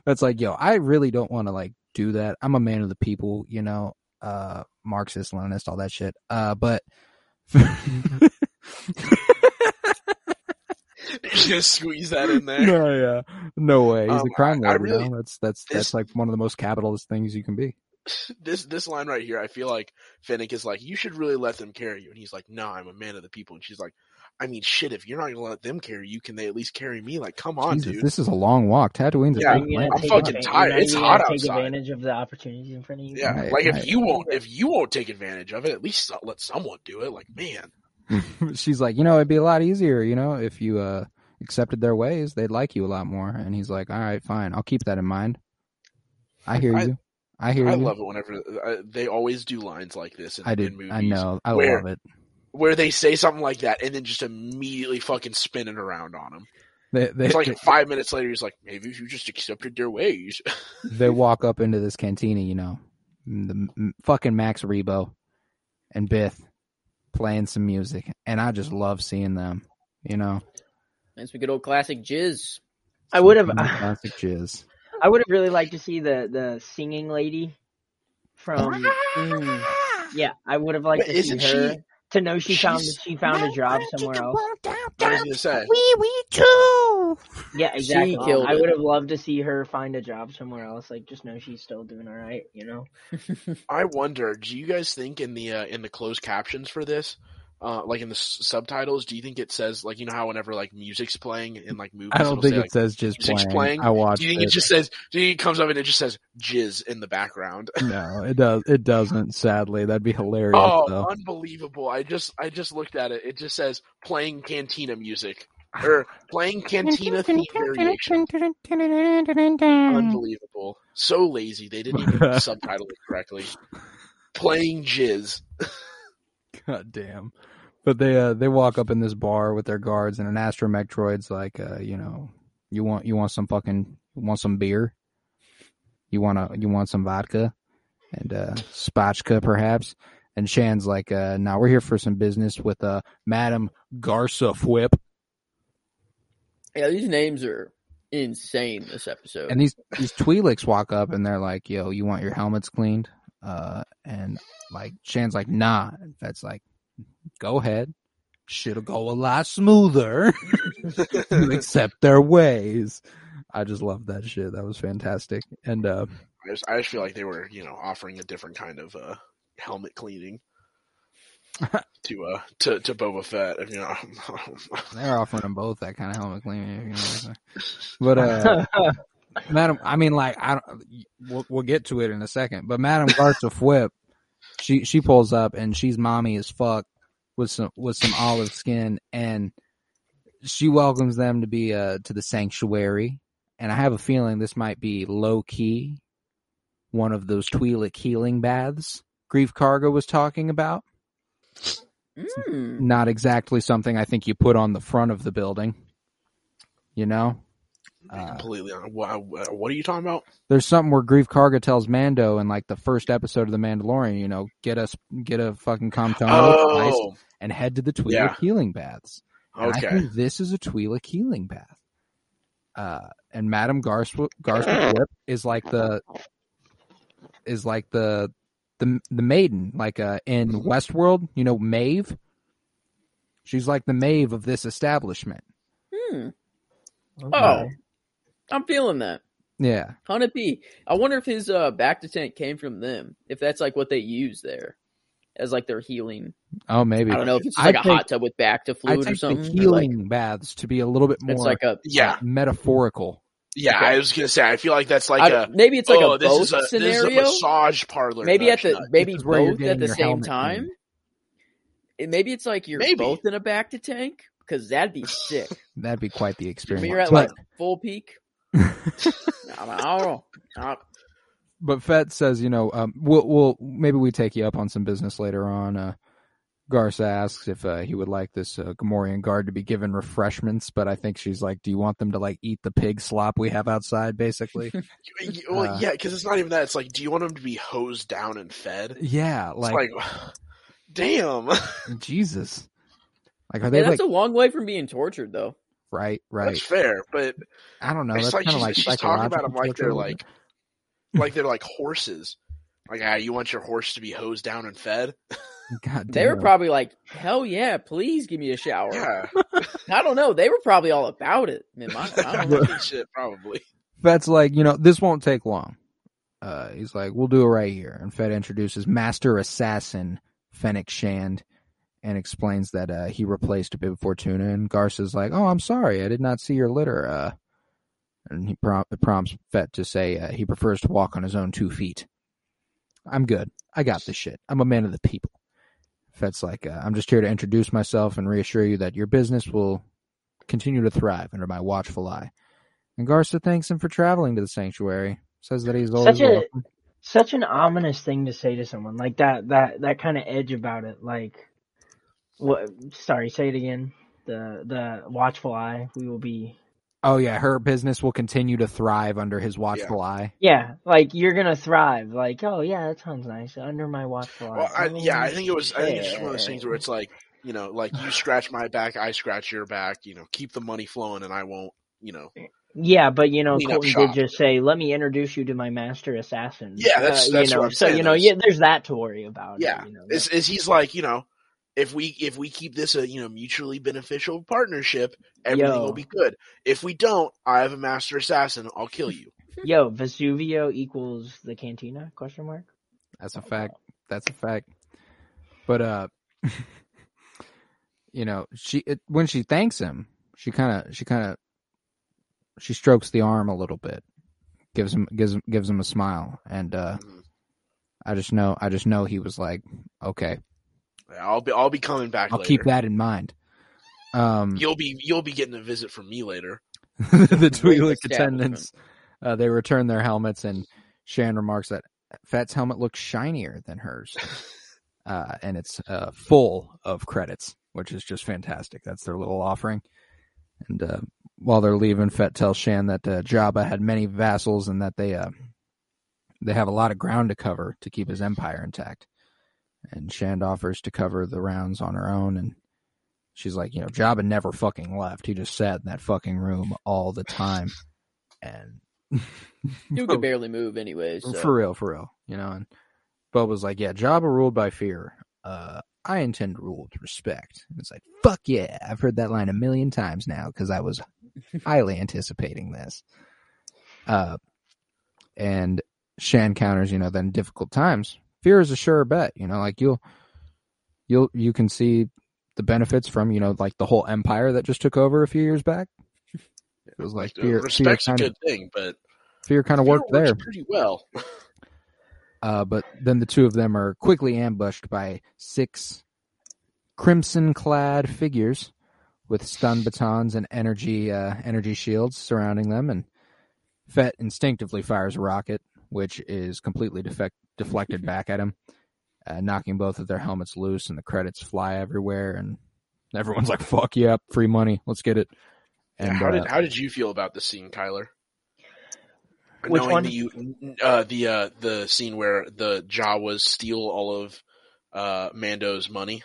that's like, "Yo, I really don't want to like do that. I'm a man of the people, you know, uh, Marxist, Leninist, all that shit. Uh, but." He's gonna squeeze that in there. no, yeah, no way. He's Um, a crime lord. really- you know? That's that's this- that's like one of the most capitalist things you can be. This this line right here, I feel like Fennec is like, "You should really let them carry you," and he's like, "No, I'm a man of the people," and she's like. I mean, shit. If you're not gonna let them carry you, can they at least carry me? Like, come on, Jesus, dude. this is a long walk. Tatooine's a Yeah, big Are you. I'm fucking tired. It's you hot gonna outside. Take advantage of the opportunities in front of you. Yeah, Right, like if you won't, if you won't take advantage of it, at least let someone do it. Like, man, she's like, you know, it'd be a lot easier, you know, if you uh accepted their ways, they'd like you a lot more. And he's like, all right, fine, I'll keep that in mind. I hear I- you. I hear I you. love it whenever uh, they always do lines like this in, I in did. movies. I know. I where- love it. where they say something like that and then just immediately fucking spin it around on him. They they, It's like five minutes later, he's like, maybe if you just accepted their ways. they walk up into this cantina, you know, the m- fucking Max Rebo and Bith playing some music, and I just love seeing them. You know, That's some good old classic jizz. I would have. Classic jizz. I would have really liked to see the the singing lady from. Mm, yeah, I would have liked But to see her she- to know she found she found a job somewhere else. I was gonna say, Yeah, exactly. killed I would have loved to see her find a job somewhere else. Like, just know she's still doing all right. You know. I wonder, do you guys think in the uh, in the closed captions for this, uh, like in the s- subtitles, do you think it says like you know how whenever like music's playing in like movies, I don't think say, it like, says just playing. playing? I watched Do you think it. it. just says? Do you think it comes up and it just says "jizz" in the background? No, it does. It doesn't. Sadly, that'd be hilarious. Oh, though. unbelievable! I just I just looked at it. It just says playing Cantina music or playing Cantina theme variation. Unbelievable! So lazy. They didn't even subtitle it correctly. Playing jizz. God damn. But they uh they walk up in this bar with their guards and an astromech droid's like uh, you know, you want you want some fucking want some beer? You wanna you want some vodka? And uh spotchka perhaps? And Shan's like, uh now we're here for some business with uh Madam Garsa Fwip. Yeah, these names are insane this episode. And these these Twi'leks walk up and they're like, "Yo, you want your helmets cleaned?" Uh, and like Shan's like, "Nah." And Fett's like, "Go ahead. Shit'll go a lot smoother. Accept their ways." I just love that shit. That was fantastic. And uh, I just, I just feel like they were, you know, offering a different kind of uh, helmet cleaning to uh to to Boba Fett. You know, they're offering them both that kind of helmet cleaning. You know what I'm saying? But uh, Madam, I mean, like, I don't. We'll, we'll get to it in a second. But Madam Garsa Fwip, she she pulls up and she's mommy as fuck with some with some olive skin, and she welcomes them to be uh to the sanctuary. And I have a feeling this might be low key, one of those Twi'lek healing baths Greef Karga was talking about. Mm. Not exactly something I think you put on the front of the building. You know, Uh, completely. What, what are you talking about? there's something where Greef Karga tells Mando in like the first episode of The Mandalorian, you know, get us get a fucking Comtono Oh, and head to the Twi'lek Yeah. healing baths. And I okay. think this is a Twi'lek healing bath. Uh, and Madame Garsw- Garswip is like the is like the the the maiden, like uh in Westworld, you know, Maeve. She's like the Maeve of this establishment. Hmm. Okay. Oh. I'm feeling that. Yeah. Hundred P. I wonder if his uh bacta tank came from them. If that's like what they use there as like their healing. Oh, maybe. I don't know if it's like a think- hot tub with bacta I fluid or take the something. or, healing like, baths to be a little bit more it's like a Yeah, metaphorical. yeah. Okay. I was gonna say. I feel like that's like I a. maybe it's like oh, a this both is a, This is a massage parlor. maybe at the nut. maybe This is where you're both at the same time. It, maybe it's like you're Maybe. both in a bacta tank because that'd be sick. That'd be quite the Maybe experience. you're at but, like full peak. I don't know. But Fett says, you know, um, we'll, we'll maybe we take you up on some business later on. Uh, Garsa asks if uh, he would like this uh, Gamorrean guard to be given refreshments, but I think she's like, "Do you want them to like eat the pig slop we have outside?" Basically, Well, Uh, yeah, because it's not even that. It's like, do you want them to be hosed down and fed? yeah, It's like, like, damn. Jesus, like are yeah, they that's like a long way from being tortured, though. Right, right? That's fair, but I don't know. it's That's like kind of she's, like she's talking about them like they're like, like they're like horses. Like, ah, you want your horse to be hosed down and fed? God They were probably like, "Hell yeah, please give me a shower." Yeah, I don't know. They were probably all about it. Man, my, I don't know. shit, probably. Fett's like, you know, this won't take long. Uh, he's like, we'll do it right here. And Fett introduces Master Assassin Fennec Shand and explains that uh, he replaced Bib Fortuna. And Garsa's like, oh, I'm sorry, I did not see your litter. Uh, and he prom- prompts Fett to say uh, he prefers to walk on his own two feet. I'm good. I got this shit. I'm a man of the people. Fett's like, uh, I'm just here to introduce myself and reassure you that your business will continue to thrive under my watchful eye. And Garza thanks him for traveling to the sanctuary. Says that he's always Such a- welcome. Such an ominous thing to say to someone like that. That that kind of edge about it. Like, what? Sorry, say it again. The the watchful eye. We will be. Oh yeah, her business will continue to thrive under his watchful eye. Yeah, like you're gonna thrive. Like, oh yeah, that sounds nice. Under my watchful eye. Well, I, Oh, yeah, I think it was. I think it's just one of those things where it's like, you know, like you scratch my back, I scratch your back. You know, keep the money flowing, and I won't. You know, Yeah, but you know, Clean Colton did just say, "Let me introduce you to my master assassin." Yeah, that's- Uh, that's you know, what I'm so saying, you know, that's- yeah, there's that to worry about. yeah, you know, is is he's like, you know, if we if we keep this a you know mutually beneficial partnership, everything Yo. will be good. If we don't, I have a master assassin. I'll kill you. Yo, Vesuvio equals the cantina? Question mark. That's a fact. That's a fact. But uh, you know, she it, when she thanks him, she kind of she kind of she strokes the arm a little bit, gives him gives him gives him a smile, and uh, Mhm. I just know I just know he was like, okay, Yeah, I'll be I'll be coming back. I'll later. keep that in mind. Um, You'll be you'll be getting a visit from me later. the Twi'lek attendants uh, they return their helmets, and Shand remarks that Fett's helmet looks shinier than hers, uh, and it's uh, full of credits, which is just fantastic. That's their little offering. And uh, while they're leaving, Fett tells Shand that uh, Jabba had many vassals and that they uh, they have a lot of ground to cover to keep his empire intact. And Shand offers to cover the rounds on her own, and she's like, you know, Jabba never fucking left. He just sat in that fucking room all the time, and You could barely move anyways. So. for real, for real, you know. And Boba's like, yeah, Jabba ruled by fear. Uh, I intend to rule with respect. And it's like, fuck yeah, I've heard that line a million times now because I was highly anticipating this. Uh, and Shand counters, you know, then difficult times. Fear is a sure bet, you know, like you'll, you'll, you can see the benefits from, you know, like the whole empire that just took over a few years back. It was like fear, fear Respect's a kind good of, thing, but fear kind of fear worked there. pretty well. Uh, but then the two of them are quickly ambushed by six crimson clad figures with stun batons and energy uh, energy shields surrounding them and Fett instinctively fires a rocket which is completely defect- deflected back at him uh, knocking both of their helmets loose and the credits fly everywhere and everyone's like fuck you yeah free money let's get it Yeah, and how uh, did how did you feel about the scene, Kyler? Which Knowing one? that you uh, the uh, the scene where the Jawas steal all of uh, Mando's money.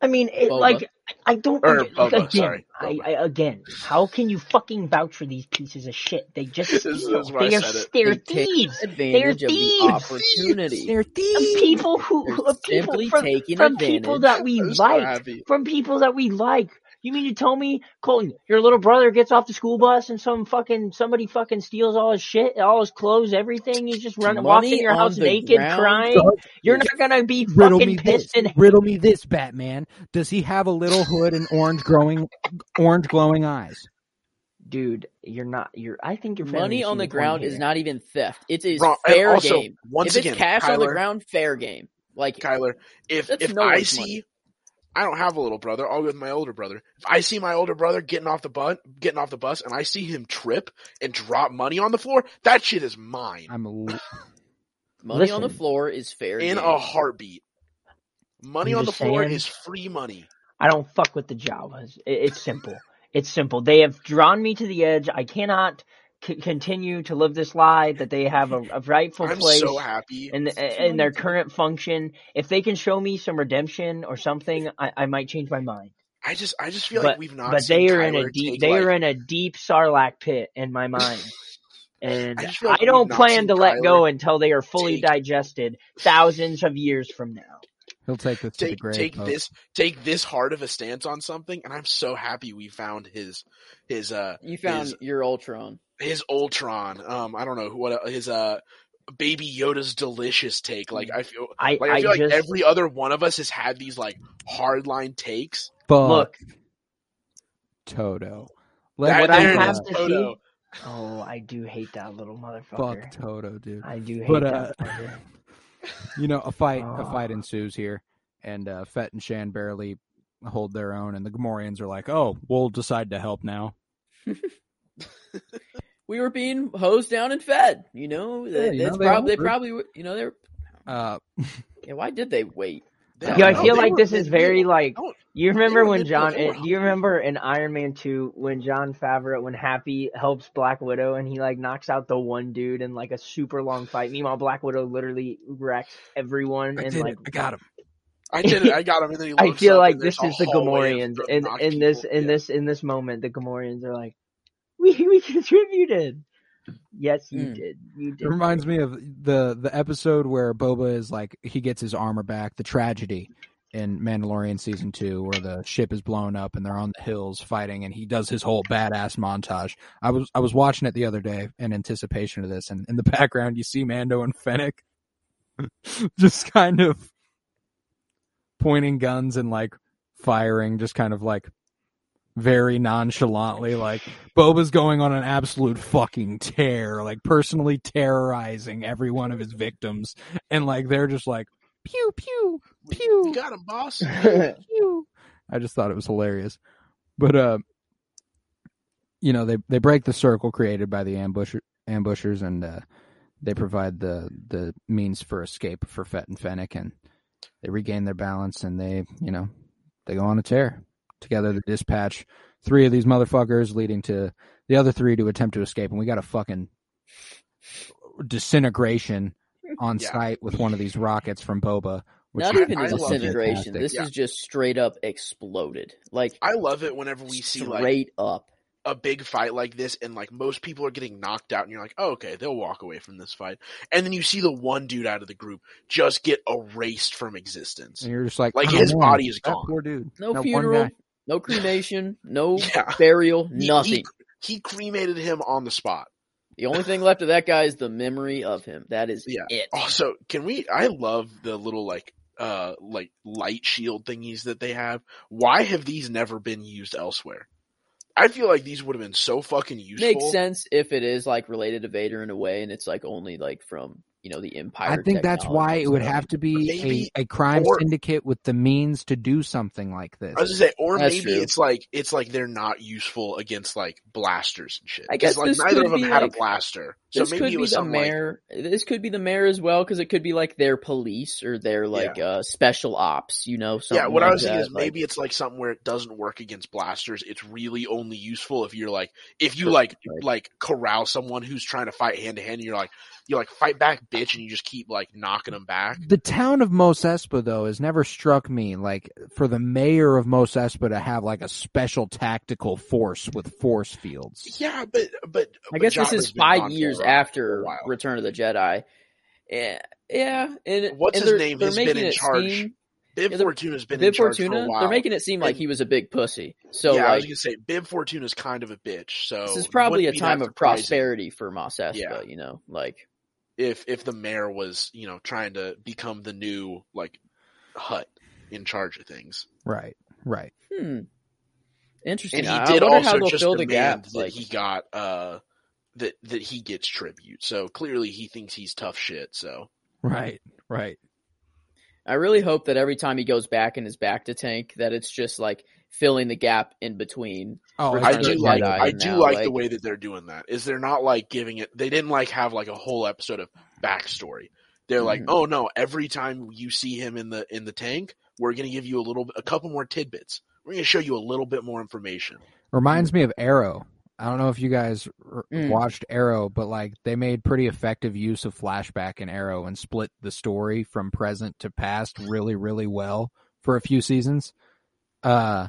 I mean, it, Boba. like I don't. Or under- Boba, again, sorry, I, I, again, how can you fucking vouch for these pieces of shit? They just This is steal. why I They are said it. they're They take thieves. advantage of the thieves. opportunity. They're Of thieves. people who, They're who of people simply from, taking from people that we like, happy. from people that we like. You mean to tell me, Colton, your little brother gets off the school bus and some fucking somebody fucking steals all his shit, all his clothes, everything? He's just running, walks Money in your house naked, ground. crying. You're not gonna be Riddle fucking me this. pissed and Riddle me this, Batman. Does he have a little hood and orange growing, orange glowing eyes? dude. You're not. You're. I think you're Money on the ground is not even theft. It is Wrong. Fair also, game. once if it's again, cash on the ground, fair game. Like Kyler, if That's if no I one's see, money. I don't have a little brother. I'll go with my older brother. If I see my older brother getting off the bus, getting off the bus, and I see him trip and drop money on the floor, that shit is mine I'm a, l- money on the floor is fair in game. a heartbeat. Money I'm on the floor saying. is free money. I don't fuck with the Jawas. It, it's simple. It's simple. They have drawn me to the edge. I cannot c- continue to live this lie that they have a, a rightful I'm place so happy. in the, in their current function. If they can show me some redemption or something, I, I might change my mind. I just I just feel but like we've not. but seen they are in a deep take, they like, are in a deep sarlacc pit in my mind. And I just feel I don't plan seen to let go until they are fully take- digested thousands of years from now. he'll take this to the take grave. take folks. this take this hard of a stance on something, and I'm so happy we found his his uh You found his, your Ultron. His Ultron. Um, I don't know what his uh Baby Yoda's delicious take. Like I feel I, like I I feel like just every other one of us has had these like hardline takes. Fuck look. Toto. That- what I have to Toto. Oh, I do hate that little motherfucker. Fuck Toto, dude. I do hate But, that. uh. You know, a fight a Oh. fight ensues here, and uh, Fett and Shand barely hold their own, and the Gamorreans are like, "Oh, we'll decide to help now." We were being hosed down and fed. You know, Yeah, you that's know, they prob- they probably were- you know they're Uh, yeah. Why did they wait? They- Yeah, I feel like were this is very they- like you remember when Jon. they Do you remember in Iron Man two when Jon Favreau when Happy helps Black Widow and he like knocks out the one dude in like a super long fight. Meanwhile, Black Widow literally wrecks everyone I and like it. I got him. I did it. I got him, and then he I feel like this is the hallway of Gamorreans the in in this in Yeah. this in this moment. The Gamorreans are like, we we contributed. Yes, you Hmm. did. You did. It reminds me of the the episode where Boba is like he gets his armor back. The tragedy in Mandalorian season two, where the ship is blown up and they're on the hills fighting, and he does his whole badass montage. I was I was watching it the other day in anticipation of this, and in the background you see Mando and Fennec just kind of pointing guns and like firing, just kind of like very nonchalantly, like Boba's going on an absolute fucking tear, like personally terrorizing every one of his victims, and like they're just like pew pew pew You got him, boss. pew. I just thought it was hilarious, but uh, you know they they break the circle created by the ambusher ambushers and uh, they provide the the means for escape for Fett and Fennec, and they regain their balance and they you know they go on a tear together. They dispatch three of these motherfuckers, leading to the other three to attempt to escape, and we got a fucking disintegration on Yeah. site with one of these rockets from Boba. Which Not is even I a disintegration. fantastic. This Yeah. is just straight up exploded. Like I love it whenever we see like straight up. a big fight like this and like most people are getting knocked out and you're like, oh, okay, they'll walk away from this fight. And then you see the one dude out of the group just get erased from existence. And you're just like, Like, his man, body is that gone. Poor dude. No, That one funeral, guy. No cremation, no Yeah. burial, He- nothing. He, he cremated him on the spot. The only thing left of that guy is the memory of him. That is Yeah. it. Also, can we I love the little like uh like light shield thingies that they have. Why have these never been used elsewhere? I feel like these would have been so fucking useful. Makes sense if it is like related to Vader in a way, and it's like only like from you know the Empire. I think that's why it would have to be a, a crime or- syndicate with the means to do something like this. I was gonna say, or That's maybe true. it's like it's like they're not useful against like blasters and shit. I guess 'Cause, like neither of them had like- a blaster. So this maybe could it be the some, like- mayor. This could be the mayor as well because it could be like their police or their like uh special ops. You know, Yeah, something what I was thinking that, is like- maybe it's like something where it doesn't work against blasters. It's really only useful if you're like if you like Right. like corral someone who's trying to fight hand to hand. You're like you like fight back, bitch, and you just keep like knocking them back. The town of Mos Espa, though, has never struck me like for the mayor of Mos Espa to have like a special tactical force with force fields. Yeah, but but I but guess this is five years after. Return of the Jedi. Yeah, yeah. And What's and his name has been in charge seem- Bib Yeah, Fortuna's been in Bib charge for Fortuna, a while. they're making it seem like And- he was a big pussy. So yeah, I was like, gonna say Bib Fortuna's kind of a bitch. So this is probably a wouldn't be that time of prosperity for Mos Espa. Yeah. You know, like if if the mayor was you know trying to become the new like Hutt in charge of things. Right, right. hmm, interesting. and he I, did I wonder how also they'll just fill the demand gap. that Like, he got uh that that he gets tribute. So clearly he thinks he's tough shit. So Right, right. I really hope that every time he goes back and is bacta tank, that it's just like filling the gap in between. Oh, I do like- like Jedi I do now, like the way that they're doing that. Is they're not like giving it they didn't like have like a whole episode of backstory. They're like, Mhm. oh no, every time you see him in the in the tank, we're gonna give you a little a couple more tidbits. We're gonna show you a little bit more information. Reminds me of Arrow. I don't know if you guys r- Mm. watched Arrow, but like they made pretty effective use of flashback in Arrow and split the story from present to past really, really well for a few seasons. Uh,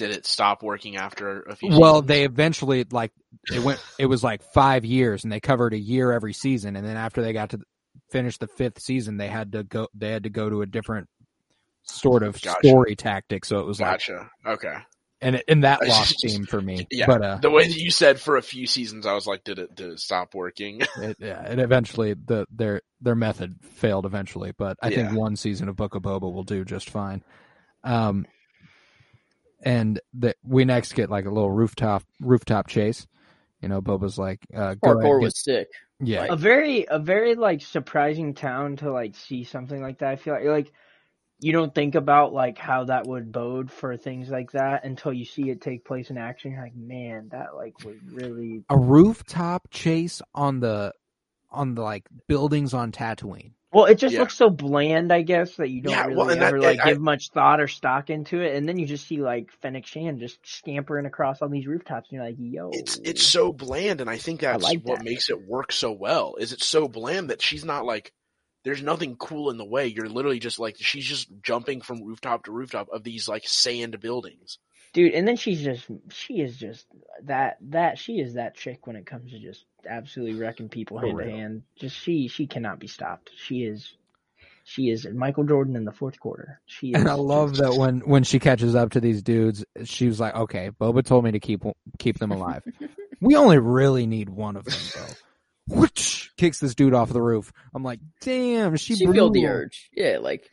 Did it stop working after a few well, seasons? they eventually like it went. It was like five years, and they covered a year every season. And then after they got to finish the fifth season, they had to go. They had to go to a different sort of Gotcha. story tactic. So it was like, Gotcha. Okay. and it, and that lost steam for me. Yeah. but uh, the way that you said for a few seasons, I was like, did it did it stop working? it, yeah, and eventually the their their method failed eventually, but I think one season of Book of Boba will do just fine. Um, and that we next get like a little rooftop rooftop chase. You know, Boba's like, uh, go ahead, Parkour get- was sick. yeah, like- a very a very like surprising town to like see something like that. I feel like like you don't think about like how that would bode for things like that until you see it take place in action. You're like, man, that like was really a rooftop chase on the on the like buildings on Tatooine. Well. It just Yeah. looks so bland, I guess, that you don't Yeah, really well, and that- ever like I- give much thought or stock into it, and then you just see like Fennec Shand just scampering across all these rooftops, and you're like, yo, It's it's so bland, and I think that's like what that. makes it work so well. Is it's so bland that she's not like there's nothing cool in the way. You're literally just like she's just jumping from rooftop to rooftop of these like sand buildings. Dude and then she's just she is just that that she is that chick when it comes to just absolutely wrecking people hand to hand just she she cannot be stopped she is she is michael jordan in the fourth quarter she is And I love that when when she catches up to these dudes, she was like, "Okay, Boba told me to keep keep them alive. we only really need one of them, though." Which kicks this dude off the roof. I'm like, "Damn, she, She felt the urge. Yeah, like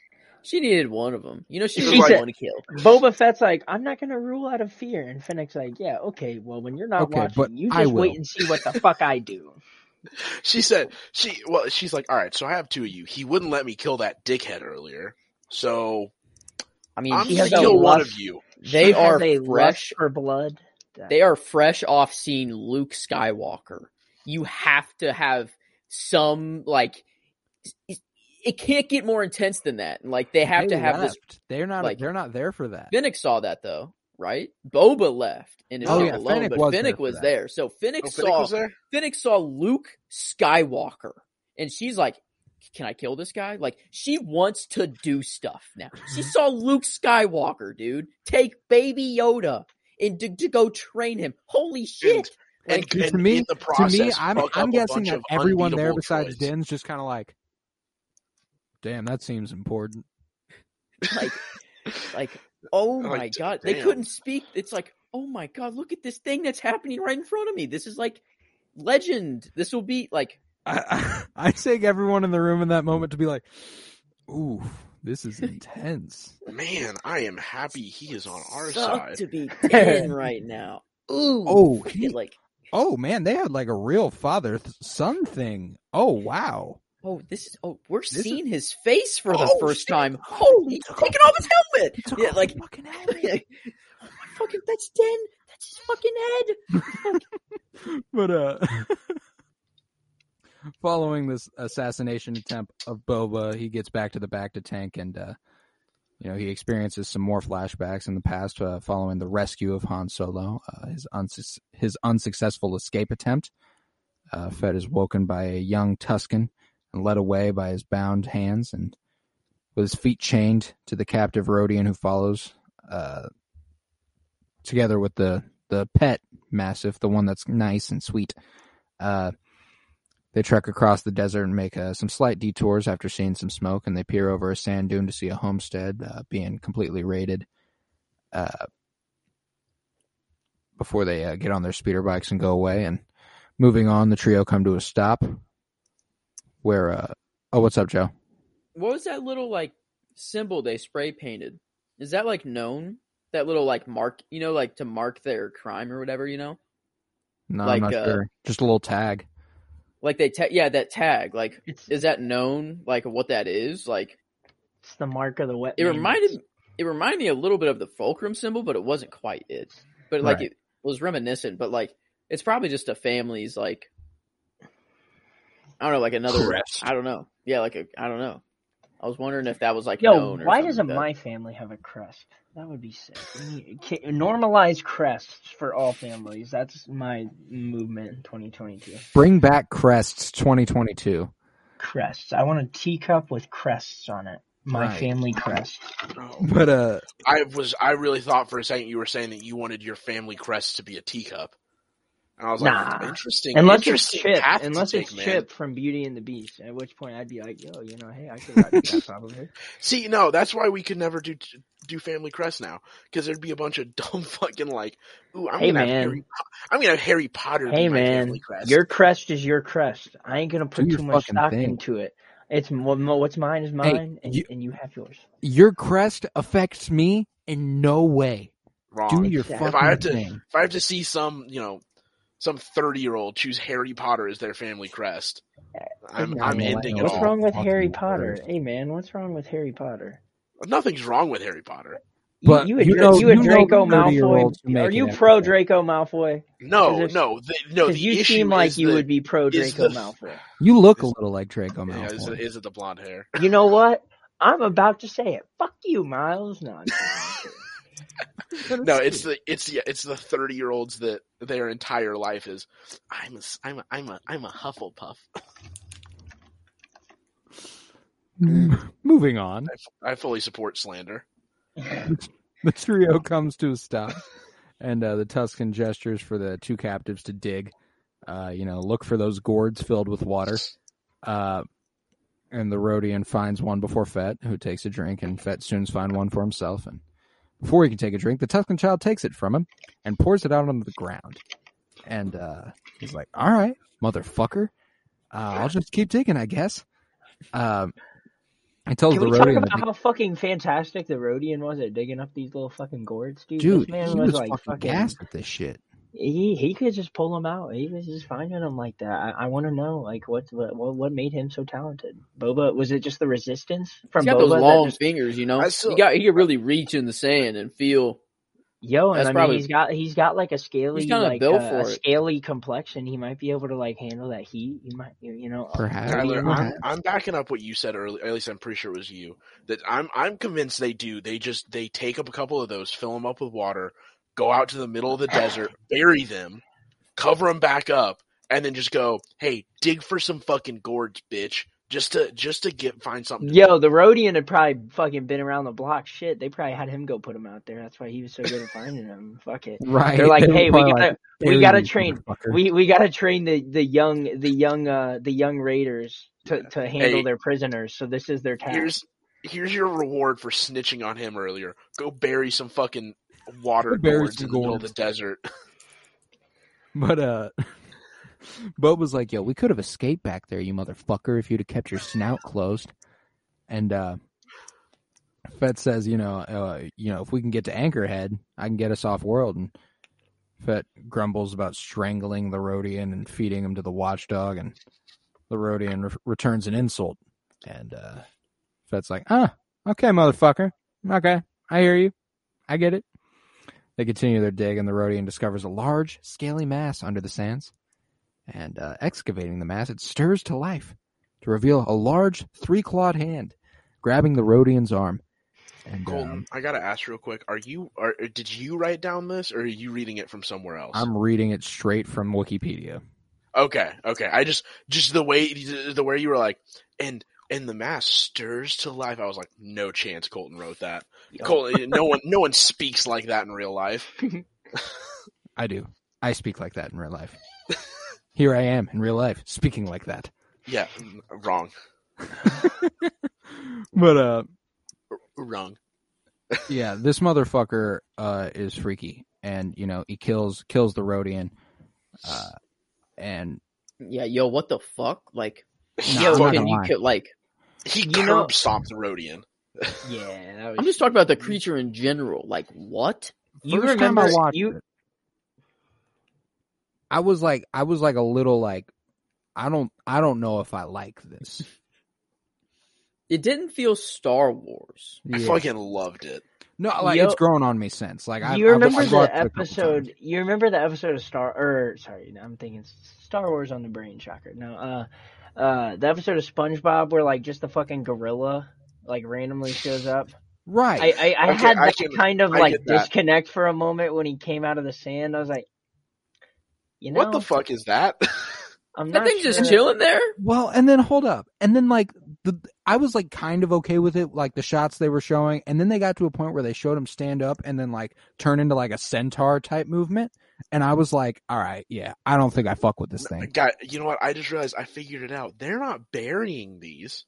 she needed one of them. You know, she She needed said- one to kill. Boba Fett's like, I'm not gonna rule out of fear, and Fennec's like, Yeah, okay, well, when you're not Okay, watching, but you just will." wait and see what the fuck I do. She said she well she's like all right, so I have two of you. He wouldn't let me kill that dickhead earlier, so I mean, I'm she gonna has a kill one of you. they She are has a lust fresh. for blood. They are fresh off seeing Luke Skywalker. You have to have some like. It- It can't get more intense than that. And like they have They to have this. They're not. like- they're not there for that. Fennec saw that though, right? Boba left and is Oh, oh, yeah, alone, Fennec but was there Fennec for was that. there. So Fennec Oh, saw was there? Fennec saw Luke Skywalker, and she's like, "Can I kill this guy?" Like she wants to do stuff now. She saw Luke Skywalker, dude, take Baby Yoda and to, to go train him. Holy shit! And, Like, and, to and me, in the to me, I'm I'm guessing that everyone there besides droids. Din's just kind of like, "Damn, that seems important." Like, like, oh Like, my god, they couldn't speak. It's like, oh my god, look at this thing that's happening right in front of me. This is like legend. This will be like I, I, I take everyone in the room in that moment to be like, "Ooh, this is intense." Man, I am happy he is on our suck side. to be ten right now. Ooh, Oh, he- like. Oh man, they had like a real father son thing. Oh wow. Oh, this is. Oh, we're is- seeing his face for the Oh, first shit. time. Holy, he's taking off his helmet. He Yeah, like, fucking helmet. oh my fucking, that's Din. That's his fucking head. but uh following this assassination attempt of Boba, he gets back to the Bacta tank and, uh, you know, he experiences some more flashbacks in the past uh, following the rescue of Han Solo, uh, his, unsu- his unsuccessful escape attempt. Uh, Fett is woken by a young Tusken and led away by his bound hands and with his feet chained to the captive Rodian who follows, uh, together with the, the pet Massiff, the one that's nice and sweet. Uh, they trek across the desert and make uh, some slight detours after seeing some smoke, and they peer over a sand dune to see a homestead uh, being completely raided. Uh, before they uh, get on their speeder bikes and go away, and moving on, the trio come to a stop. Where, uh, oh, what's up, Joe? What was that little like symbol they spray painted? Is that like known? That little like mark, you know, like to mark their crime or whatever, you know? No, Like, I'm not uh, sure. Just a little tag. Like they, ta- yeah, that tag. Like, It's is that known? Like what that is? Like it's the mark of the wet. it man. reminded, it reminded me a little bit of the fulcrum symbol, but it wasn't quite it. But like Right. it was reminiscent. But like it's probably just a family's like, I don't know, like another. Crest. I don't know. Yeah, like a, I don't know. I was wondering if that was like Yo, known. Or why doesn't like my family have a crest? That would be sick. We need- ca- Normalize crests for all families. That's my movement in 2022. Bring back crests 2022. Crests. I want a teacup with crests on it. My Right. family crest. Oh. But uh, I was I really thought for a second you were saying that you wanted your family crest to be a teacup. And I was like, Nah. interesting. Unless it's Chip. path to Unless take, it's man. From Beauty and the Beast. At which point I'd be like, yo, you know, hey, I could ride that probably. See, no, that's why we could never do do family crest now because there'd be a bunch of dumb fucking like, ooh, I'm Hey, gonna man. have Harry, I'm gonna have Harry Potter Hey be my man, family crest. your crest is your crest. I ain't gonna put Do too much stock thing. into it. It's mo- mo- what's mine is mine, and, you- and you have yours. your crest affects me in no way. wrong. Do your Exactly. fucking if I had to, thing. if I have to see some, you know, some thirty year old choose Harry Potter as their family crest, I'm Hey, I'm ending it What's all. wrong with Fucking Harry words. Potter? Hey man, what's wrong with Harry Potter? Nothing's wrong with Harry Potter. You, But you, a, you know- you a Draco Malfoy? Are you pro everything. Draco Malfoy? No, it's- no, the, no. The you issue seem like you the- would be pro Draco the- Malfoy. You look a little like Draco Yeah, is, it, is it the blonde hair? You know what? I'm about to say it. Fuck you, Miles. No, I'm kidding. No, it's the it's yeah, it's the thirty year olds that their entire life is. I'm a s- I'm a I'm a I'm a Hufflepuff. Moving on, I fully support slander. the trio comes to a stop, and uh, the Tusken gestures for the two captives to dig. Uh, you know, look for those gourds filled with water. Uh, and the Rodian finds one before Fett, who takes a drink, and Fett soon finds one for himself. And before he can take a drink, the Tusken child takes it from him and pours it out onto the ground. And uh, he's like, "All right, motherfucker, uh, I'll just keep digging, I guess." Um, he tells Can the we talk about that how fucking fantastic the Rodian was at digging up these little fucking gourds, dude? dude, this man he was, was like fucking fucking. gassed at this shit. He he could just pull them out. He was just finding them like that. I, I want to know like what what what made him so talented. Boba was it just the resistance from He's got Boba those long just- fingers, you know. Still- he got he could really reach in the sand and feel. Yo, and That's I mean, probably- he's got he's got like a scaly, kinda like built uh, a scaly complexion. He might be able to like handle that heat. He might, you you know, Perhaps. Tyler, I'm, I'm backing up what you said earlier. At least I'm pretty sure it was you. That I'm I'm convinced they do. They just they take up a couple of those, fill them up with water, go out to the middle of the desert, bury them, cover them back up, and then just go, hey, dig for some fucking gourds, bitch, just to just to get find something. Yo, the Rodian had probably fucking been around the block. Shit, they probably had him go put him out there. That's why he was so good at finding them. Fuck it. Right? They're like, hey, we gotta like, we gotta train we we gotta train the the young the young uh the young raiders to to handle Hey. their prisoners. So this is their task. Here's here's your reward for snitching on him earlier. Go bury some fucking water Go bury gourds some in the middle of the desert. But uh, Bob was like, "Yo, we could have escaped back there, you motherfucker, if you'd have kept your snout closed." And uh, Fett says, "You know, uh, you know, if we can get to Anchorhead, I can get us off world." And Fett grumbles about strangling the Rodian and feeding him to the Watchdog, and the Rodian re- returns an insult. And uh, Fett's like, "Ah, okay, motherfucker, okay, I hear you, I get it." They continue their dig, and the Rodian discovers a large, scaly mass under the sands. And uh, excavating the mass, it stirs to life to reveal a large three clawed hand grabbing the Rodian's arm. And Colton, um, I gotta ask real quick: Are you are did you write down this, or are you reading it from somewhere else? I'm reading it straight from Wikipedia. Okay, okay. I just just the way the way you were like, and and the mass stirs to life. I was like, no chance. Colton wrote that. Colton, no one no one speaks like that in real life. I do. I speak like that in real life. Here I am in real life, speaking like that. Yeah, wrong, But uh, wrong. yeah, this motherfucker uh is freaky, and you know he kills kills the Rodian, uh, and Yeah, yo, what the fuck? Like, Nah, yo, I'm can you lie. could like? He You curb know- stomped the Rodian. Yeah, that was. I'm just talking about the creature in general. Like, what? You first time I remember- watched you- it, I was like, I was like a little like, I don't, I don't know if I like this. It didn't feel Star Wars. I fucking loved it. No, like Yo- it's grown on me since. Like I, you I- remember I've watched the it a couple episode? You remember the episode of Star? Or sorry, I'm thinking Star Wars on the brain shocker. No, uh, uh, the episode of SpongeBob where like just the fucking gorilla like randomly shows up. Right. I I, I Okay, had I that can- kind of I like disconnect for a moment when he came out of the sand. I was like, you know, what the fuck is that? I'm That not thing's just sure. chilling there. well, and then hold up, and then like the, I was like kind of okay with it, like the shots they were showing, and then they got to a point where they showed him stand up and then like turn into like a centaur type movement, and I was like, all right, yeah, I don't think I fuck with this thing. Guy, you know what? I just realized I figured it out. They're not burying these.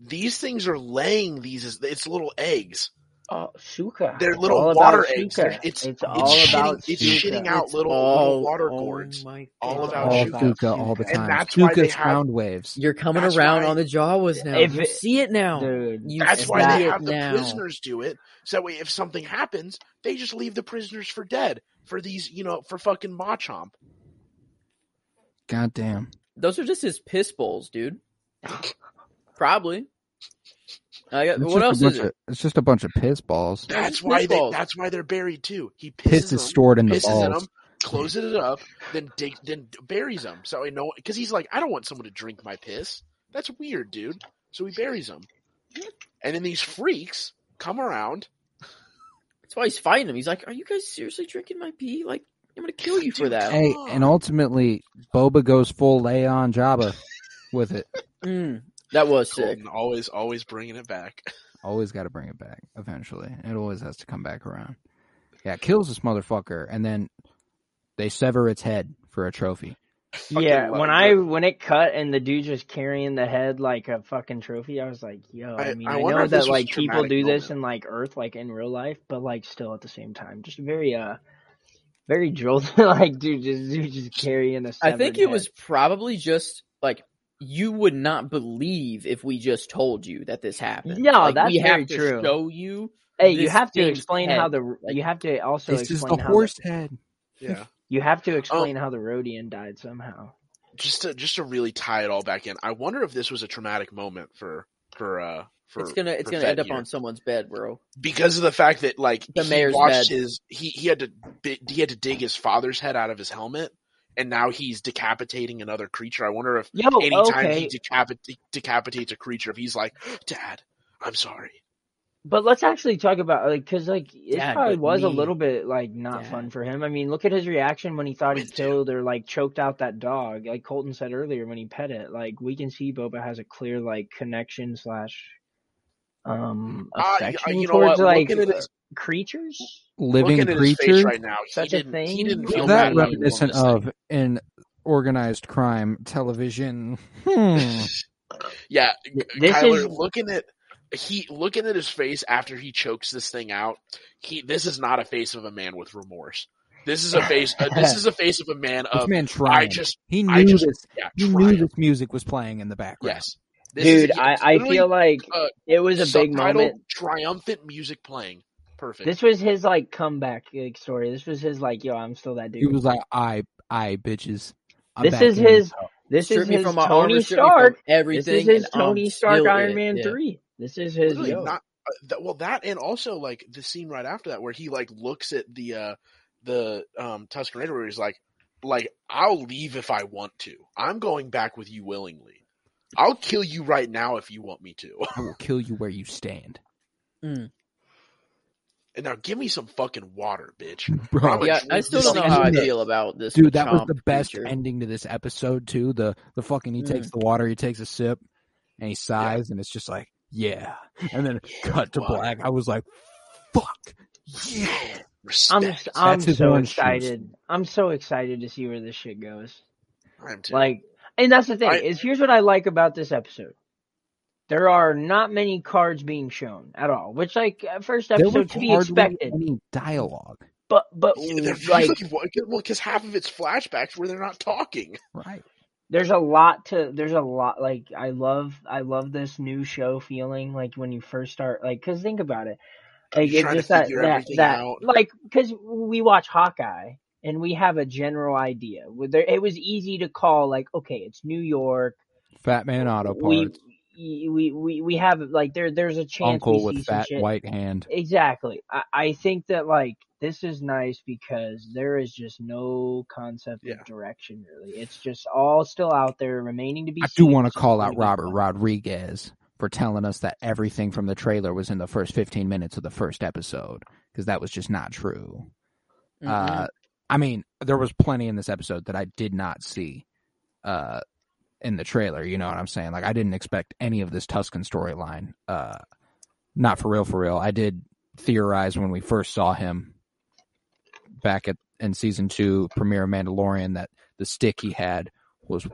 These things are laying these. It's little eggs. Uh, oh, Suka. They're little all water eggs. Suka. It's- it's it's all shitting- about it's Suka. shitting out It's little- all- little water oh gourds. my All about All Suka. Fuka all the And time. that's why they Fuka's have- sound waves. You're coming That's around why- on the Jawas now. If you it- see it now. Dude, You That's why they it have the now. prisoners do it. So that way, if something happens, they just leave the prisoners for dead for these, you know, for fucking Machomp. God damn. Those are just his piss bowls, dude. Probably. I got, It's what just else a bunch is it? Of, it's just a bunch of piss balls. That's just why piss they. balls. That's why they're buried too. He pisses Piss is them, stored in the pisses in balls. them, closes it up, then dig, then buries them. So I know because he's like, I don't want someone to drink my piss. That's weird, dude. So he buries them, and then these freaks come around. That's why he's fighting him. He's like, "Are you guys seriously drinking my pee? Like, I'm gonna kill you for that." Hey, and ultimately, Boba goes full lay on Jabba with it. Mm, that was sick. Always, always bringing it back. Always got to bring it back eventually. It always has to come back around. Yeah, kills this motherfucker, and then they sever its head for a trophy. yeah, love when it. I when it cut and the dude just carrying the head like a fucking trophy, I was like, yo, I, I- mean, I I, know that like people traumatic do this in like Earth, like in real life, but like still at the same time, just very uh, very jolting. like, dude, just dude just carrying a. I think severed it was probably just like you would not believe if we just told you that this happened. No, Like, that's we have very to true. show you. Hey, you have to explain head. how the you have to also This is explain the how horse head. Yeah. you have to explain Oh. how the Rhodian died somehow. just to just to really tie it all back in, I wonder if this was a traumatic moment for for uh for It's gonna it's gonna Fett end up here. on someone's bed, bro. because of the fact that like The he mayor's watched bed. his he he had to he had to dig his father's head out of his helmet, and now he's decapitating another creature. I wonder if Yo, anytime okay, he decapit- decapitates a creature, if he's like, "Dad, I'm sorry." But let's actually talk about like because like it Dad, probably but was a little bit like not Dad. fun for him. I mean, look at his reaction when he thought he Me too. killed or like choked out that dog. Like Colton said earlier when he pet it, like we can see Boba has a clear like connection slash um Uh, y- affection you know towards what? like Looking at his, creatures. Living looking at his face creatures. right now, he Such a thing? He didn't Is feel that bad reminiscent of an organized crime television? Hmm. Yeah, This Kyler, is looking at he looking at his face after he chokes this thing out. He this is not a face of a man with remorse. This is a face. uh, this is a face of a man This of man trying. I just he knew just this. yeah. He knew this music was playing in the background. Yes, This dude. it's I I feel like uh, it was a big moment. Triumphant music playing. Perfect. This was his like comeback like, story. This was his like, yo, I'm still that dude. He was like, "I, I, bitches." I'm this is in." his. This is his from my Tony armor, strip me from Stark. This is his Tony Stark Iron. Man Yeah. three. This is his Literally not. Uh, that, well, that and also like the scene right after that where he like looks at the uh the um Tusken Raider where he's like, like I'll leave if I want to. I'm going back with you willingly. I'll kill you right now if you want me to. I will kill you where you stand, And now give me some fucking water, bitch. bro. I'm Yeah, I still don't know how I feel about this. Dude, that was the best creature. ending to this episode too. The the fucking he takes mm. the water, he takes a sip, and he sighs, and it's just like, yeah. And then cut to water. black. I was like, fuck, yeah. I'm I'm so orange juice. excited. I'm so excited to see where this shit goes. I'm too. Like, and that's the thing I- is here's what I like about this episode. There are not many cards being shown at all, which like first There was episode to be hardly expected. Any dialogue, But but Yeah, they're like really, well, because half of it's flashbacks where they're not talking. right? there's a lot to there's a lot like I love I love this new show feeling like when you first start like cuz think about it like You're it's trying to just that figure that, that out. like cuz we watch Hawkeye and we have a general idea With there it was easy to call like okay it's New York Fat man auto parts, we we we have like there there's a chance uncle we with see fat white hand. Exactly. I, I think that like this is nice because there is just no concept Yeah. of direction really. It's just all still out there remaining to be I do want to call out Robert fun. Rodriguez for telling us that everything from the trailer was in the first 15 minutes of the first episode because that was just not true. Mhm. Uh, I mean, there was plenty in this episode that I did not see uh, in the trailer. You know what I'm saying? Like, I didn't expect any of this Tusken storyline. Uh, not for real, for real. I did theorize when we first saw him back at in season two premiere of Mandalorian that the stick he had was